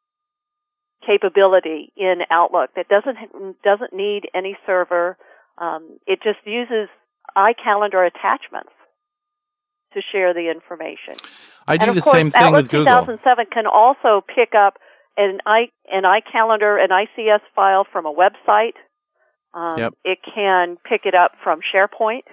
capability in Outlook that doesn't doesn't need any server. Um, it just uses iCalendar attachments to share the information. I do and of the course, same thing Outlook with Google. 2007 can also pick up an i an iCalendar, an ICS file from a website. Um, Yep. It can pick it up from SharePoint.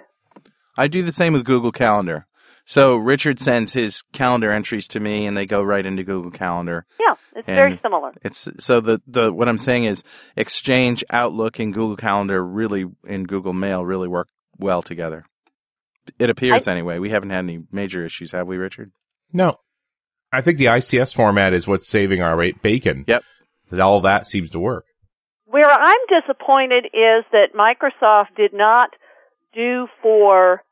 I do the same with Google Calendar. So Richard sends his calendar entries to me, and they go right into Google Calendar. Yeah, it's very similar. It's so the the what I'm saying is Exchange, Outlook, and Google Calendar really in Google Mail really work well together. It appears anyway. We haven't had any major issues, have we, Richard? No. I think the ICS format is what's saving our rate bacon. Yep. That all that seems to work. Where I'm disappointed is that Microsoft did not do for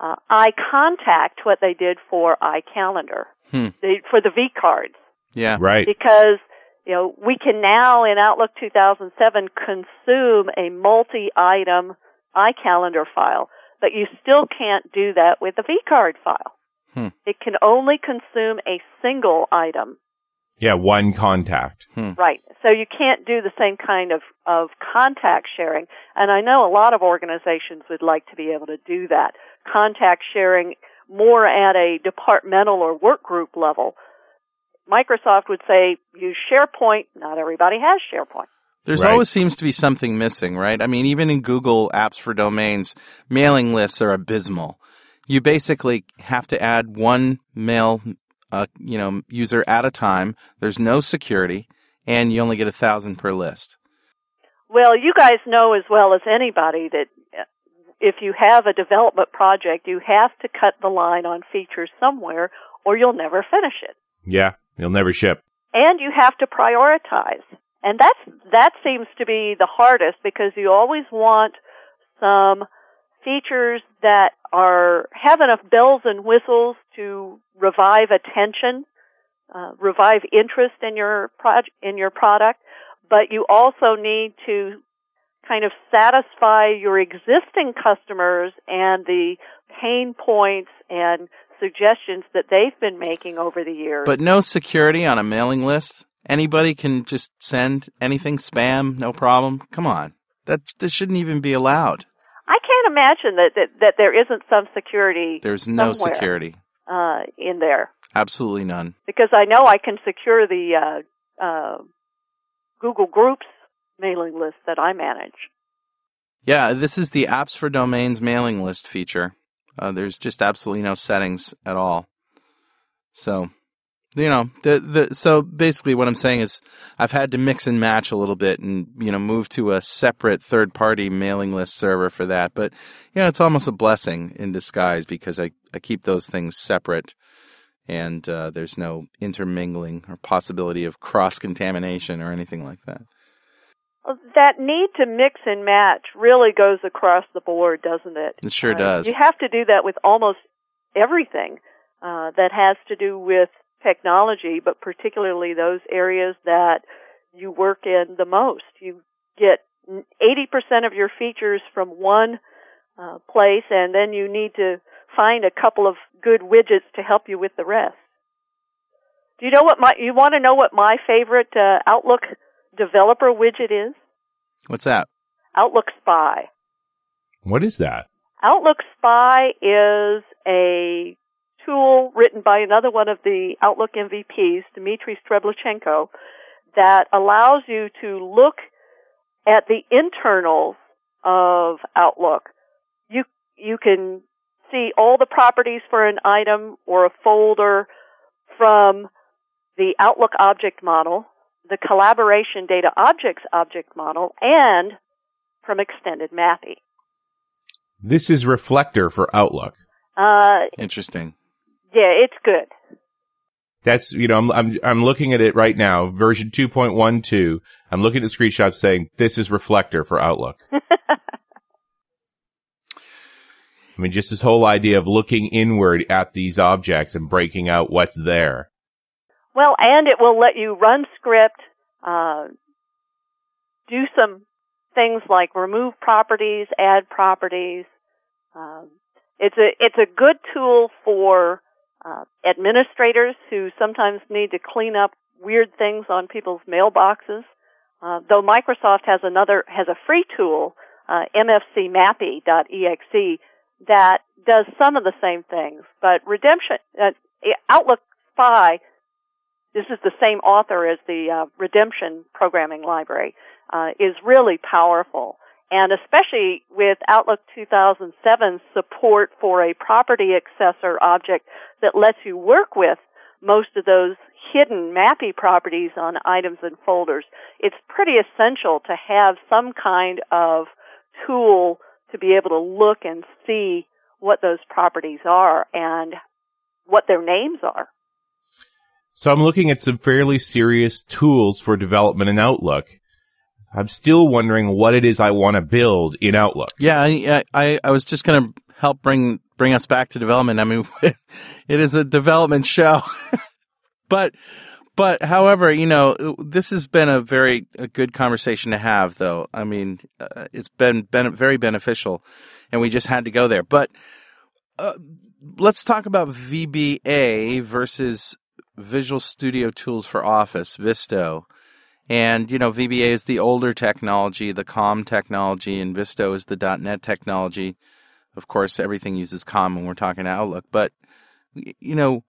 uh, iContact what they did for iCalendar Hmm. they, for the V cards, Yeah. Right. because you know we can now in Outlook 2007 consume a multi-item iCalendar file, but you still can't do that with the vCard file. Hmm. It can only consume a single item. Yeah, one contact. Right. So you can't do the same kind of, of contact sharing. And I know a lot of organizations would like to be able to do that. Contact sharing more at a departmental or work group level. Microsoft would say use SharePoint. Not everybody has SharePoint. There's Right. always seems to be something missing, right? I mean, even in Google Apps for Domains, mailing lists are abysmal. You basically have to add one mail uh, you know user at a time. There's no security, and you only get a thousand per list. Well, you guys know as well as anybody that uh, if you have a development project, you have to cut the line on features somewhere or you'll never finish it. Yeah, you'll never ship. And you have to prioritize. And that's, that seems to be the hardest because you always want some features that are, have enough bells and whistles to revive attention, uh, revive interest in your project, in your product, but you also need to kind of satisfy your existing customers and the pain points and suggestions that they've been making over the years. But no security on a mailing list. Anybody can just send anything spam, no problem. Come on. That this shouldn't even be allowed. I can't imagine that, that, that there isn't some security. There's no security. uh, in there Absolutely none. because I know I can secure the uh, uh, Google Groups mailing list that I manage. Yeah, this is the apps for domains mailing list feature. Uh, there's just absolutely no settings at all. So, you know, the the so basically what I'm saying is I've had to mix and match a little bit and you know move to a separate third party mailing list server for that. But you know, it's almost a blessing in disguise because I I keep those things separate. And uh, there's no intermingling or possibility of cross contamination or anything like that. That need to mix and match really goes across the board, doesn't it? It sure Uh, does. You have to do that with almost everything uh, that has to do with technology, but particularly those areas that you work in the most. You get 80% of your features from one uh, place, and then you need to find a couple of good widgets to help you with the rest. Do you know what my? You want to know what my favorite uh, Outlook developer widget is? What's that? Outlook Spy. What is that? Outlook Spy is a tool written by another one of the Outlook MVPs, Dmitry Streblechenko, that allows you to look at the internals of Outlook. You you can see all the properties for an item or a folder from the Outlook object model, the collaboration data objects object model, and from extended MAPI. This is Reflector for Outlook. Uh, Interesting. Yeah, it's good. That's you know I'm I'm I'm looking at it right now, version 2.12. I'm looking at the screenshots saying this is Reflector for Outlook. (laughs) I mean, just this whole idea of looking inward at these objects and breaking out what's there. Well, and it will let you run script, uh, do some things like remove properties, add properties. Um, it's a it's a good tool for uh, administrators who sometimes need to clean up weird things on people's mailboxes. Uh, though Microsoft has another has a free tool, uh, mfcmapi.exe, that does some of the same things. But Redemption uh, Outlook Spy this is the same author as the uh, Redemption programming library, uh, is really powerful. And especially with Outlook 2007 support for a property accessor object that lets you work with most of those hidden MAPI properties on items and folders, it's pretty essential to have some kind of tool to be able to look and see what those properties are and what their names are. So I'm looking at some fairly serious tools for development in Outlook. I'm still wondering what it is I want to build in Outlook. Yeah, I, I, I was just going to help bring bring us back to development. I mean, (laughs) it is a development show, (laughs) but but however, you know, this has been a very a good conversation to have, though. I mean, uh, it's been been very beneficial, and we just had to go there. But uh, let's talk about VBA versus Visual Studio Tools for Office, VSTO. And, you know, VBA is the older technology, the COM technology, and VSTO is the .NET technology. Of course, everything uses COM when we're talking Outlook. But, you know,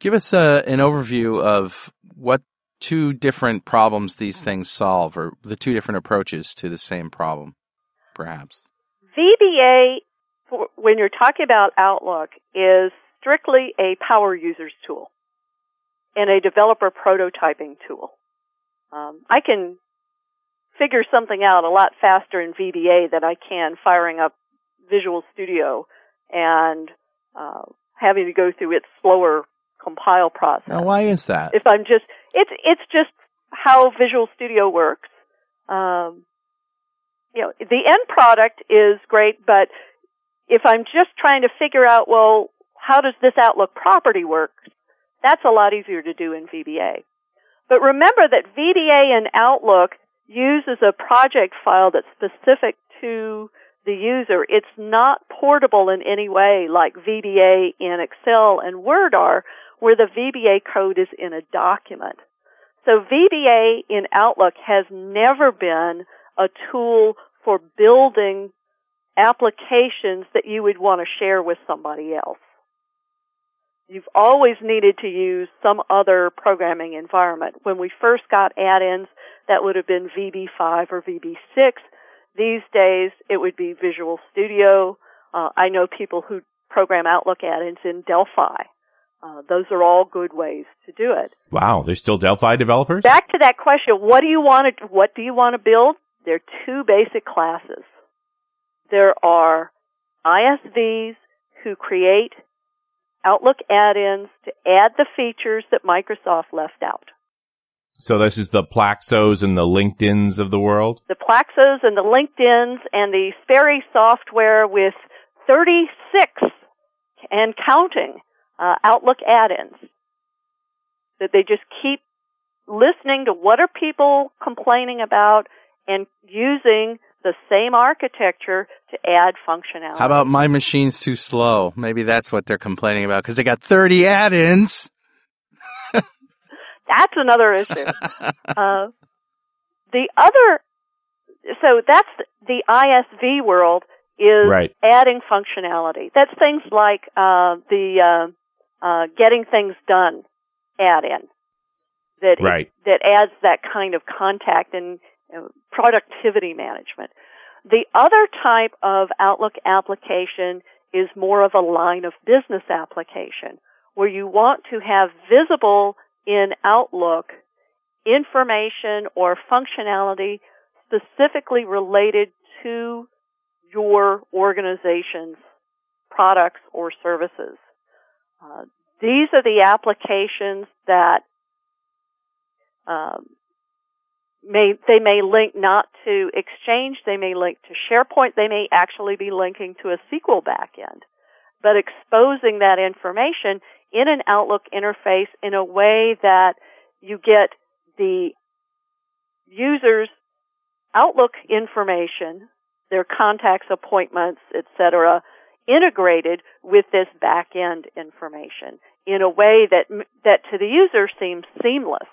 give us a, an overview of what two different problems these things solve, or the two different approaches to the same problem, perhaps. VBA, when you're talking about Outlook, is strictly a power users tool. and a developer prototyping tool. Um, I can figure something out a lot faster in VBA than I can firing up Visual Studio and uh, having to go through its slower compile process. Now, why is that? If I'm just, it's it's just how Visual Studio works. Um, you know, the end product is great, but if I'm just trying to figure out, well, how does this Outlook property work? That's a lot easier to do in VBA. But remember that VBA in Outlook uses a project file that's specific to the user. It's not portable in any way like VBA in Excel and Word are, where the VBA code is in a document. So VBA in Outlook has never been a tool for building applications that you would want to share with somebody else. You've always needed to use some other programming environment. When we first got add-ins, that would have been VB5 or VB6. These days, it would be Visual Studio. Uh, I know people who program Outlook add-ins in Delphi. Uh, those are all good ways to do it. Wow, there's still Delphi developers? Back to that question, what do you want to, what do you want to build? There are two basic classes. There are ISVs who create Outlook add-ins to add the features that Microsoft left out. So this is the Plaxos and the LinkedIns of the world? The Plaxos and the LinkedIns and the Sperry software with 36 and counting uh, Outlook add-ins. That they just keep listening to what are people complaining about and using the same architecture to add functionality. How about my machine's too slow? Maybe that's what they're complaining about because they got 30 add-ins. (laughs) That's another issue. (laughs) uh, the other, so that's the ISV world is Right. adding functionality. That's things like uh, the uh, uh, getting things done add-in that Right. that adds that kind of contact and uh, productivity management. The other type of Outlook application is more of a line of business application where you want to have visible in Outlook information or functionality specifically related to your organization's products or services. Uh, these are the applications that um, may they may link not to Exchange, they may link to SharePoint, they may actually be linking to a SQL backend, but exposing that information in an Outlook interface in a way that you get the user's Outlook information, their contacts, appointments, etc., integrated with this back-end information in a way that that to the user seems seamless.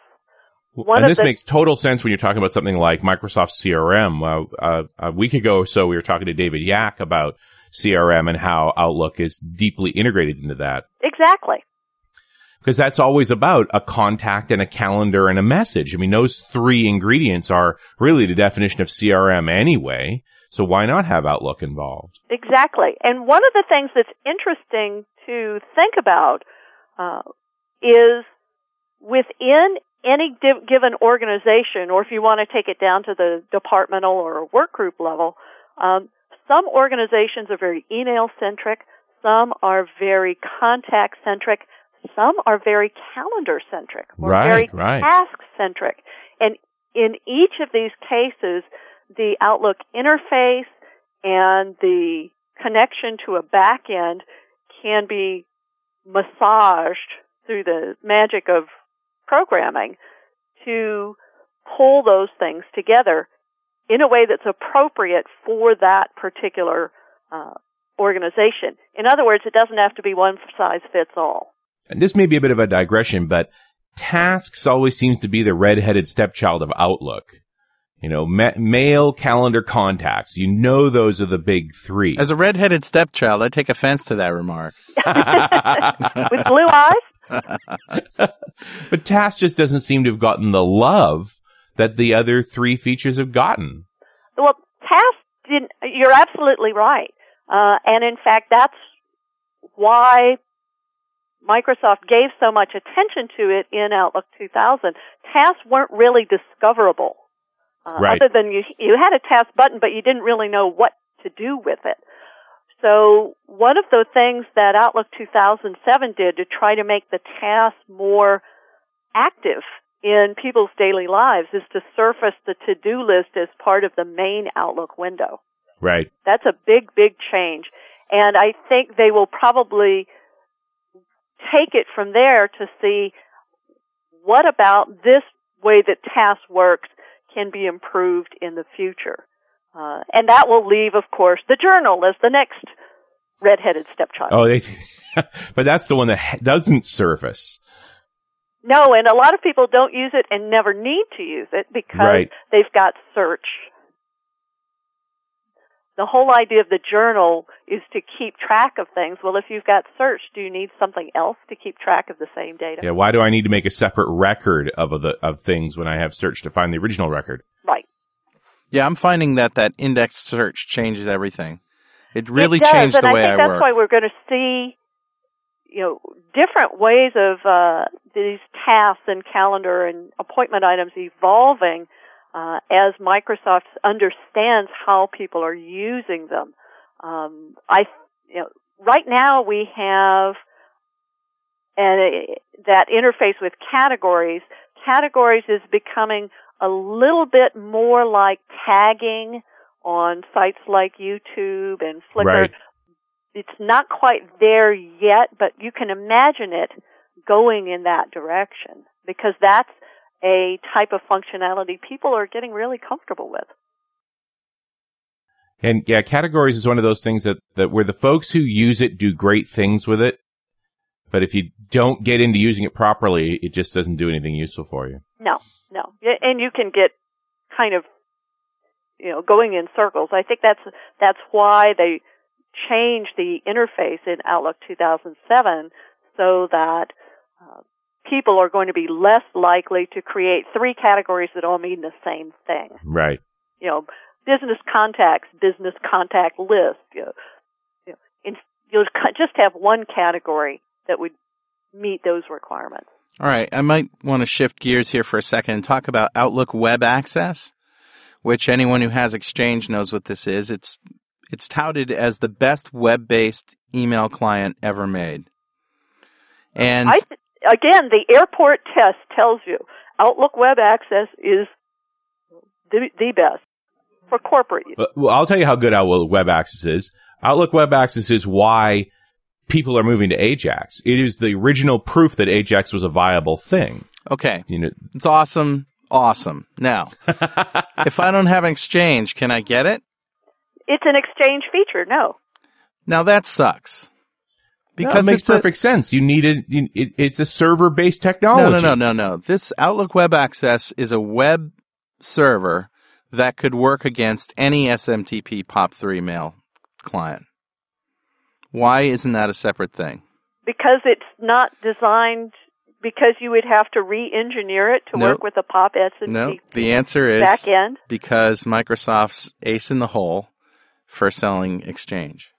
One and this the- makes total sense when you're talking about something like Microsoft CRM. Uh, uh, a week ago or so, we were talking to David Yack about CRM and how Outlook is deeply integrated into that. Exactly. Because that's always about a contact and a calendar and a message. I mean, those three ingredients are really the definition of CRM anyway. So why not have Outlook involved? Exactly. And one of the things that's interesting to think about uh, is within any div- given organization, or if you want to take it down to the departmental or work group level, um, some organizations are very email centric, some are very contact centric, some are very calendar centric, or Right, very right. task centric. And in each of these cases, the Outlook interface and the connection to a back end can be massaged through the magic of programming to pull those things together in a way that's appropriate for that particular uh, organization. In other words, it doesn't have to be one size fits all. And this may be a bit of a digression, but tasks always seems to be the redheaded stepchild of Outlook. You know, ma- mail, calendar, contacts. You know, those are the big three. As a redheaded stepchild, I take offense to that remark. (laughs) (laughs) With blue eyes, (laughs) but task just doesn't seem to have gotten the love that the other three features have gotten. Well, task didn't, you're absolutely right. Uh, and in fact, that's why Microsoft gave so much attention to it in Outlook 2000, tasks weren't really discoverable. Uh, Right. Other than you, you had a task button, but you didn't really know what to do with it. So one of the things that Outlook 2007 did to try to make the task more active in people's daily lives is to surface the to-do list as part of the main Outlook window. Right. That's a big, big change. And I think they will probably take it from there to see what about this way that task works can be improved in the future. Uh, and that will leave, of course, the journal as the next redheaded stepchild. Oh, they, (laughs) but that's the one that doesn't surface. No, and a lot of people don't use it and never need to use it because Right. they've got search. The whole idea of the journal is to keep track of things. Well, if you've got search, do you need something else to keep track of the same data? Yeah. Why do I need to make a separate record of the of things when I have search to find the original record? Right. Yeah, I'm finding that that index search changes everything. It really it does, changed the and way I think I that's work. why we're going to see, you know, different ways of uh, these tasks and calendar and appointment items evolving uh, as Microsoft understands how people are using them. Um, I, you know, right now we have and that interface with categories. Categories is becoming a little bit more like tagging on sites like YouTube and Flickr. Right. It's not quite there yet, but you can imagine it going in that direction because that's a type of functionality people are getting really comfortable with. And yeah, categories is one of those things that, that where the folks who use it do great things with it. But if you don't get into using it properly, it just doesn't do anything useful for you. No, no. And you can get kind of, you know, going in circles. I think that's, that's why they changed the interface in Outlook 2007 so that uh, people are going to be less likely to create three categories that all mean the same thing. Right. You know, business contacts, business contact list. You know, you know, you'll just have one category that would meet those requirements. All right, I might want to shift gears here for a second and talk about Outlook Web Access, which anyone who has Exchange knows what this is. It's it's touted as the best web-based email client ever made. And I th- again, the airport test tells you Outlook Web Access is the, the best for corporate use. Well, well, I'll tell you how good Outlook Web Access is. Outlook Web Access is why people are moving to Ajax. It is the original proof that Ajax was a viable thing. okay, You know, it's awesome, awesome. Now, (laughs) if I don't have an Exchange, can I get it? It's an exchange feature. No, Now that sucks. because Because it makes it's a- perfect sense. You need it, it. It's a server-based No, technology. no, no, no, no. This Outlook Web Access is a web server that could work against any SMTP POP3 mail client. Why isn't that a separate thing? because it's not designed. Because you would have to re-engineer it to No. work with the POP S and No, the answer is back end. because Microsoft's ace in the hole for selling Exchange.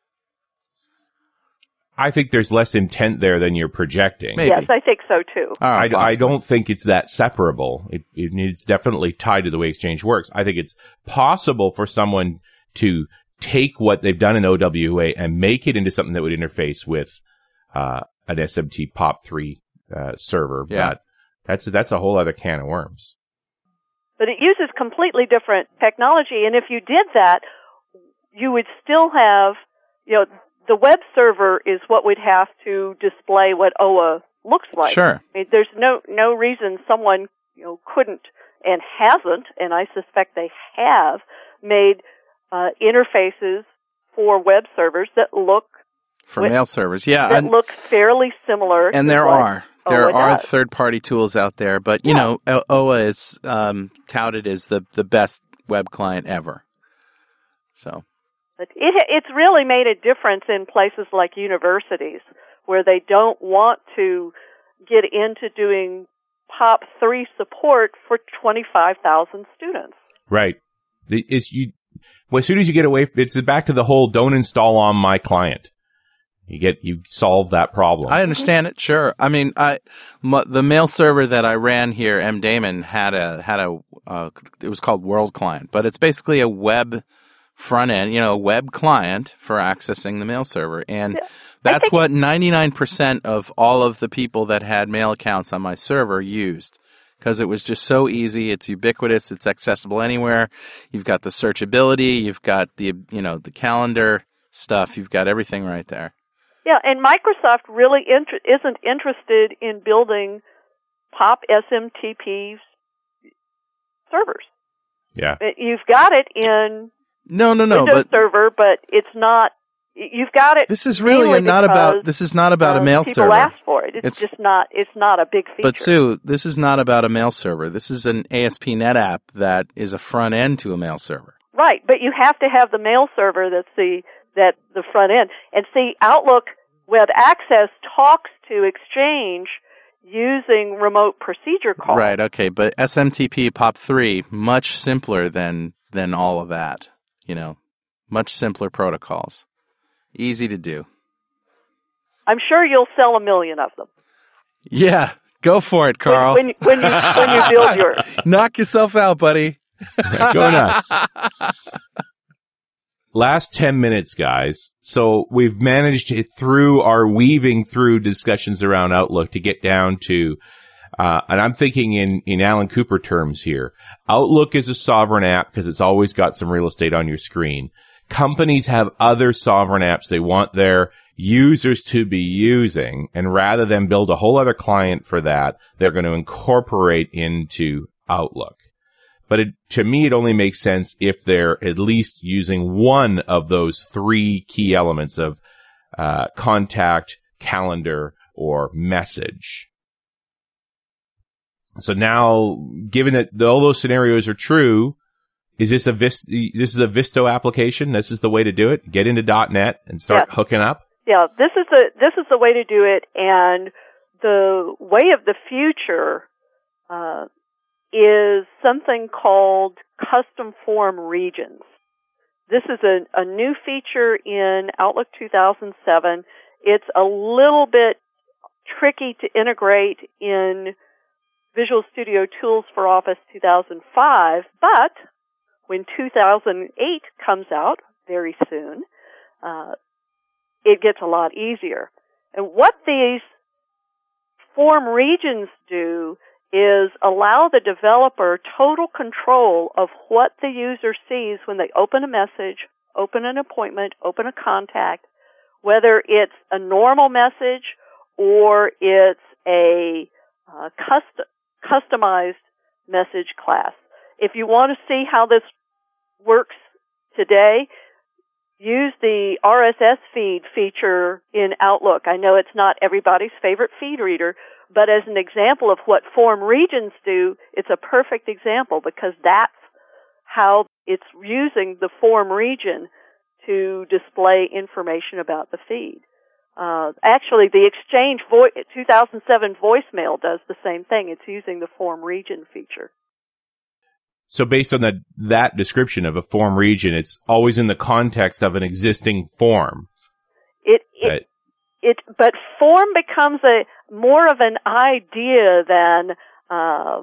I think there's less intent there than you're projecting. Maybe. Yes, I think so too. All I, I don't think it's that separable. It, it it's definitely tied to the way Exchange works. I think it's possible for someone to take what they've done in OWA and make it into something that would interface with uh, an SMT POP3 uh, server. Yeah. But that's that's a whole other can of worms. But it uses completely different technology, and if you did that, you would still have, you know, the web server is what would have to display what OA looks like. Sure. I mean, there's no no reason someone you know couldn't and hasn't, and I suspect they have made uh, interfaces for web servers that look For With- mail servers. Yeah. that and- look fairly similar. and there are there OA are does. third party tools out there, but you Yeah. know, O- OA is um, touted as the the best web client ever. So But it, it's really made a difference in places like universities where they don't want to get into doing POP 3 support for 25,000 students. Right. The, is you well, as soon as you get away, it's back to the whole don't install on my client. You get you solve that problem. I understand it. Sure. I mean, I m- the mail server that I ran here, MDaemon had a had a uh, it was called World Client, but it's basically a web front end, you know, a web client for accessing the mail server, and that's what ninety nine percent of all of the people that had mail accounts on my server used. Because it was just so easy, it's ubiquitous, it's accessible anywhere. You've got the searchability, you've got the you know the calendar stuff, you've got everything right there. Yeah, and Microsoft really inter- isn't interested in building pop SMTP servers. yeah. Uh, You've got it in No, no, no, Windows but Server, but it's not. You've got it. This is really not about. This is not about a uh, mail people server. ask for it. It's, It's- just not. It's not a big feature. But Sue, this is not about a mail server. This is an ASP.NET app that is a front end to a mail server. Right, but you have to have the mail server that's the that the front end. And see, Outlook Web Access talks to Exchange using remote procedure calls. Right. Okay. But SMTP POP3 much simpler than than all of that. You know, much simpler protocols. Easy to do. I'm sure you'll sell a million of them Yeah. Go for it, Carl. when, when, when you when you build yours. (laughs) Knock yourself out, buddy. (laughs) Go nuts. (laughs) Last 10 minutes, guys. So we've managed to, through our weaving through discussions around Outlook to get down to, uh, and I'm thinking in, in Alan Cooper terms here. Outlook is a sovereign app because it's always got some real estate on your screen. Companies have other sovereign apps they want their users to be using. And rather than build a whole other client for that, they're going to incorporate into Outlook. But it, to me, it only makes sense if they're at least using one of those three key elements of uh, contact, calendar, or message. So now, given that all those scenarios are true, is this a Vist- this is a VSTO application? This is the way to do it. Get into .NET and start hooking hooking up. Yeah, this is the this is the way to do it, and the way of the future uh, is something called custom form regions. This is a, a new feature in Outlook 2007. It's a little bit tricky to integrate in Visual Studio Tools for Office 2005, but when 2008 comes out very soon, uh, it gets a lot easier. And what these form regions do is allow the developer total control of what the user sees when they open a message, open an appointment, open a contact, whether it's a normal message or it's a uh, custom, customized message class. If you want to see how this works today, use the RSS feed feature in Outlook. I know it's not everybody's favorite feed reader, but as an example of what form regions do, it's a perfect example because that's how it's using the form region to display information about the feed. Uh, actually, the Exchange vo- 2007 voicemail does the same thing. It's using the form region feature. So based on that that description of a form region, it's always in the context of an existing form. It, it it but form becomes a more of an idea than uh,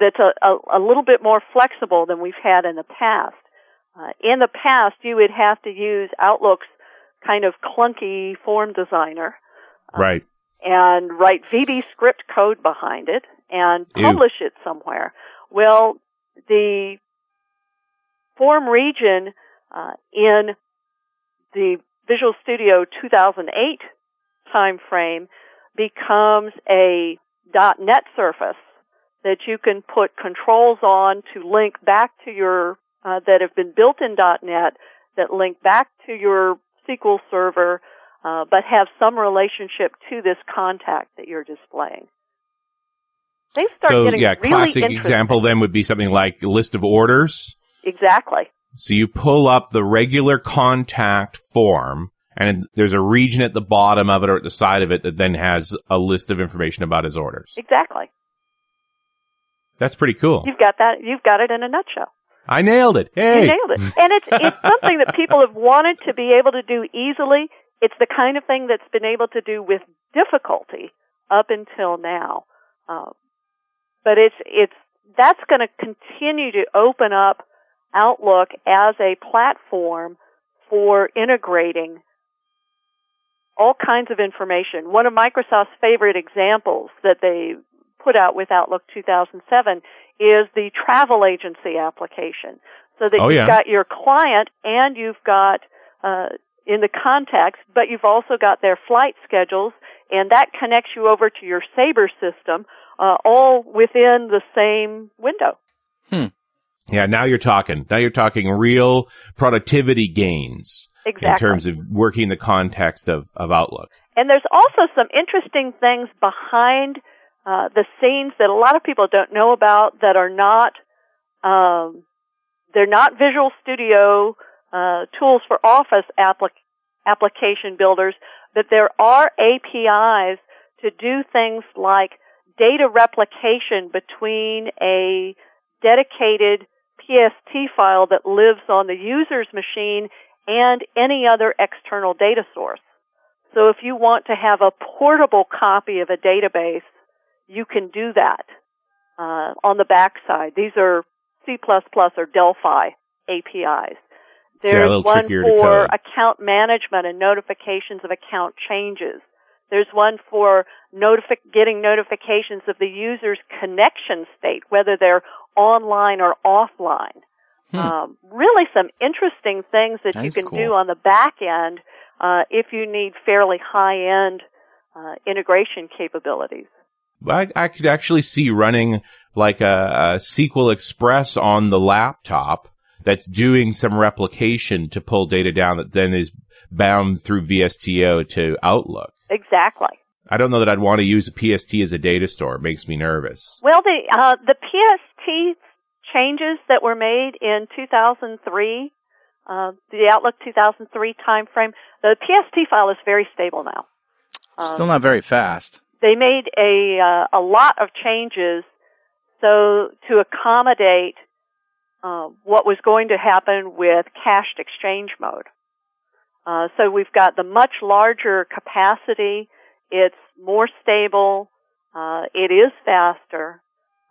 that's a, a, a little bit more flexible than we've had in the past. Uh, in the past, you would have to use Outlook's kind of clunky form designer Right. and write VB script code behind it and Ew. publish it somewhere. Well, the form region uh, in the Visual Studio 2008 timeframe becomes a .NET surface that you can put controls on to link back to your uh, that have been built in .NET that link back to your SQL server, uh, but have some relationship to this contact that you're displaying. They start So getting yeah, really classic interesting. example then would be something like a list of orders. Exactly. So you pull up the regular contact form and there's a region at the bottom of it or at the side of it that then has a list of information about his orders. Exactly. That's pretty cool. You've got that. You've got it in a nutshell. I nailed it. Hey. You nailed it. And it's it's (laughs) something that people have wanted to be able to do easily. it's the kind of thing that's been able to do with difficulty up until now. Uh, but it's it's that's going to continue to open up Outlook as a platform for integrating all kinds of information. One of Microsoft's favorite examples that they put out with Outlook 2007 is the travel agency application. So that Oh, you've yeah. got your client and you've got uh, in the contacts, but you've also got their flight schedules, and that connects you over to your Sabre system, uh, all within the same window. Hmm. Yeah, now you're talking. Now you're talking real productivity gains Exactly. in terms of working in the context of, of Outlook. And there's also some interesting things behind uh, the scenes that a lot of people don't know about that are not um, they're not Visual Studio uh, tools for Office applic- application builders, but there are APIs to do things like data replication between a dedicated PST file that lives on the user's machine and any other external data source. So if you want to have a portable copy of a database, you can do that uh, on the backside. These are C++ or Delphi APIs. Yeah, There's little one for account management and notifications of account changes. There's one for notifi- getting notifications of the user's connection state, whether they're online or offline. Um, really, some interesting things that That you can cool. do on the back end uh, if you need fairly high end uh, integration capabilities. I, I could actually see running like a, a SQL Express on the laptop that's doing some replication to pull data down that then is bound through VSTO to Outlook. Exactly. I don't know that I'd want to use a PST as a data store. It makes me nervous. Well, the uh, the PST changes that were made in 2003, uh, the Outlook 2003 timeframe, the PST file is very stable now. Um, Still not very fast. they made a uh, a lot of changes so to accommodate uh, what was going to happen with cached exchange mode. Uh, so we've got the much larger capacity. It's more stable. Uh, it is faster.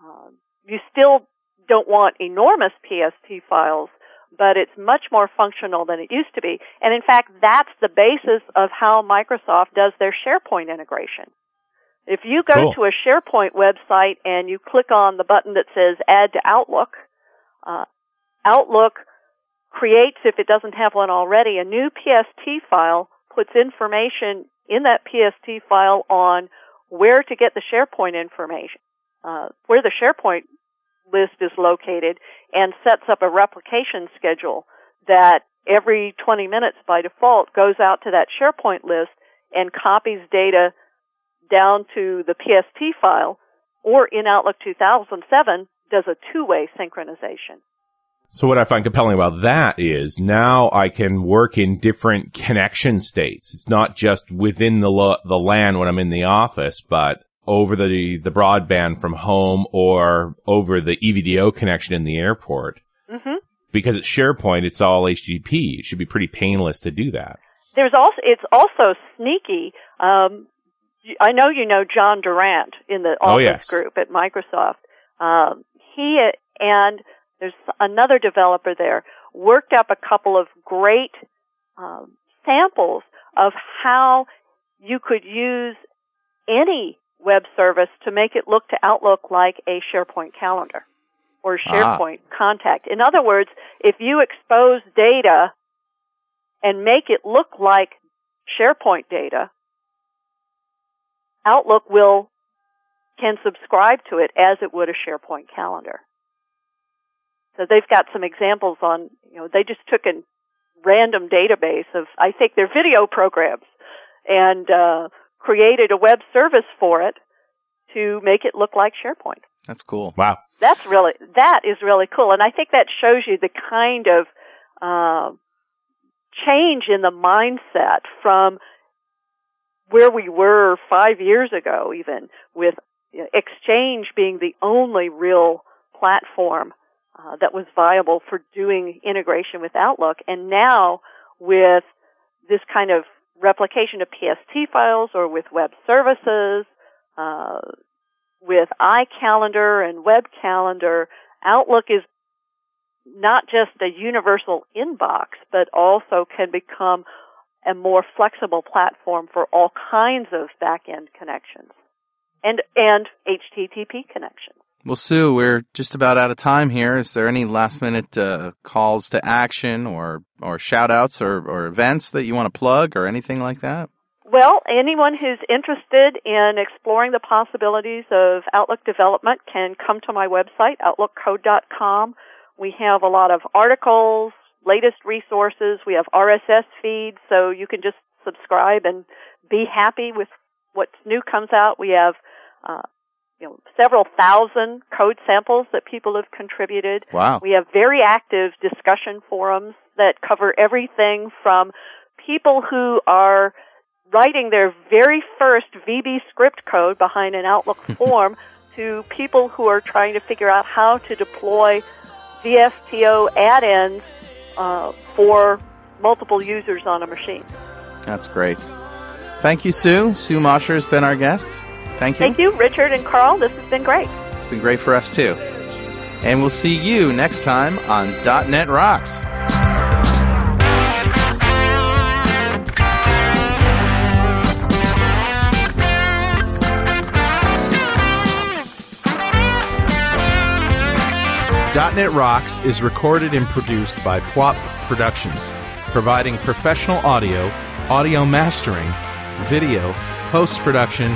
Um, you still don't want enormous PST files, but it's much more functional than it used to be. And in fact, that's the basis of how Microsoft does their SharePoint integration. If you go Cool. to a SharePoint website and you click on the button that says Add to Outlook, uh, Outlook creates, if it doesn't have one already, a new PST file, puts information in that PST file on where to get the SharePoint information, uh, where the SharePoint list is located, and sets up a replication schedule that every 20 minutes by default goes out to that SharePoint list and copies data down to the PST file, or in Outlook 2007 does a two-way synchronization. So what I find compelling about that is now I can work in different connection states. It's not just within the lo- the LAN when I'm in the office, but over the the broadband from home or over the EVDO connection in the airport. hmm Because it's SharePoint, it's all HTTP. It should be pretty painless to do that. There's also it's also sneaky. Um, I know you know John Durant in the Oh, Office yes. group at Microsoft. Um, he and there's another developer there worked up a couple of great um, samples of how you could use any web service to make it look to Outlook like a SharePoint calendar or Ah. SharePoint contact. In other words, if you expose data and make it look like SharePoint data, Outlook will can subscribe to it as it would a SharePoint calendar. So they've got some examples on, you know, they just took a random database of, I think, their video programs and uh, created a web service for it to make it look like SharePoint. That's cool. Wow. That's really that is really cool, and I think that shows you the kind of uh, change in the mindset from where we were five years ago, even with you know, Exchange being the only real platform uh, that was viable for doing integration with Outlook, and now with this kind of replication of PST files or with web services, uh, with iCalendar and web calendar. Outlook is not just a universal inbox, but also can become a more flexible platform for all kinds of back-end connections and and HTTP connections. Well, Sue, we're just about out of time here. Is there any last minute uh, calls to action or, or shout outs or, or events that you want to plug or anything like that? Well, anyone who's interested in exploring the possibilities of Outlook development can come to my website, outlookcode.com. We have a lot of articles, latest resources. We have RSS feeds, so you can just subscribe and be happy with what new comes out. We have uh, you know, several thousand code samples that people have contributed. Wow. We have very active discussion forums that cover everything from people who are writing their very first VB script code behind an Outlook (laughs) form to people who are trying to figure out how to deploy VSTO add-ins uh, for multiple users on a machine. That's great. Thank you, Sue. Sue Mosher has been our guest. Thank you. Thank you, Richard and Carl. This has been great. It's been great for us too. And we'll see you next time on .NET Rocks. .NET Rocks is recorded and produced by PWOP Productions, providing professional audio, audio mastering, video, post-production,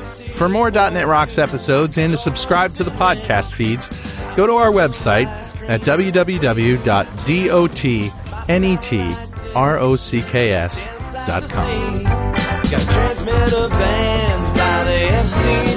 For more .NET Rocks episodes and to subscribe to the podcast feeds, go to our website at www.dotnetrocks.com.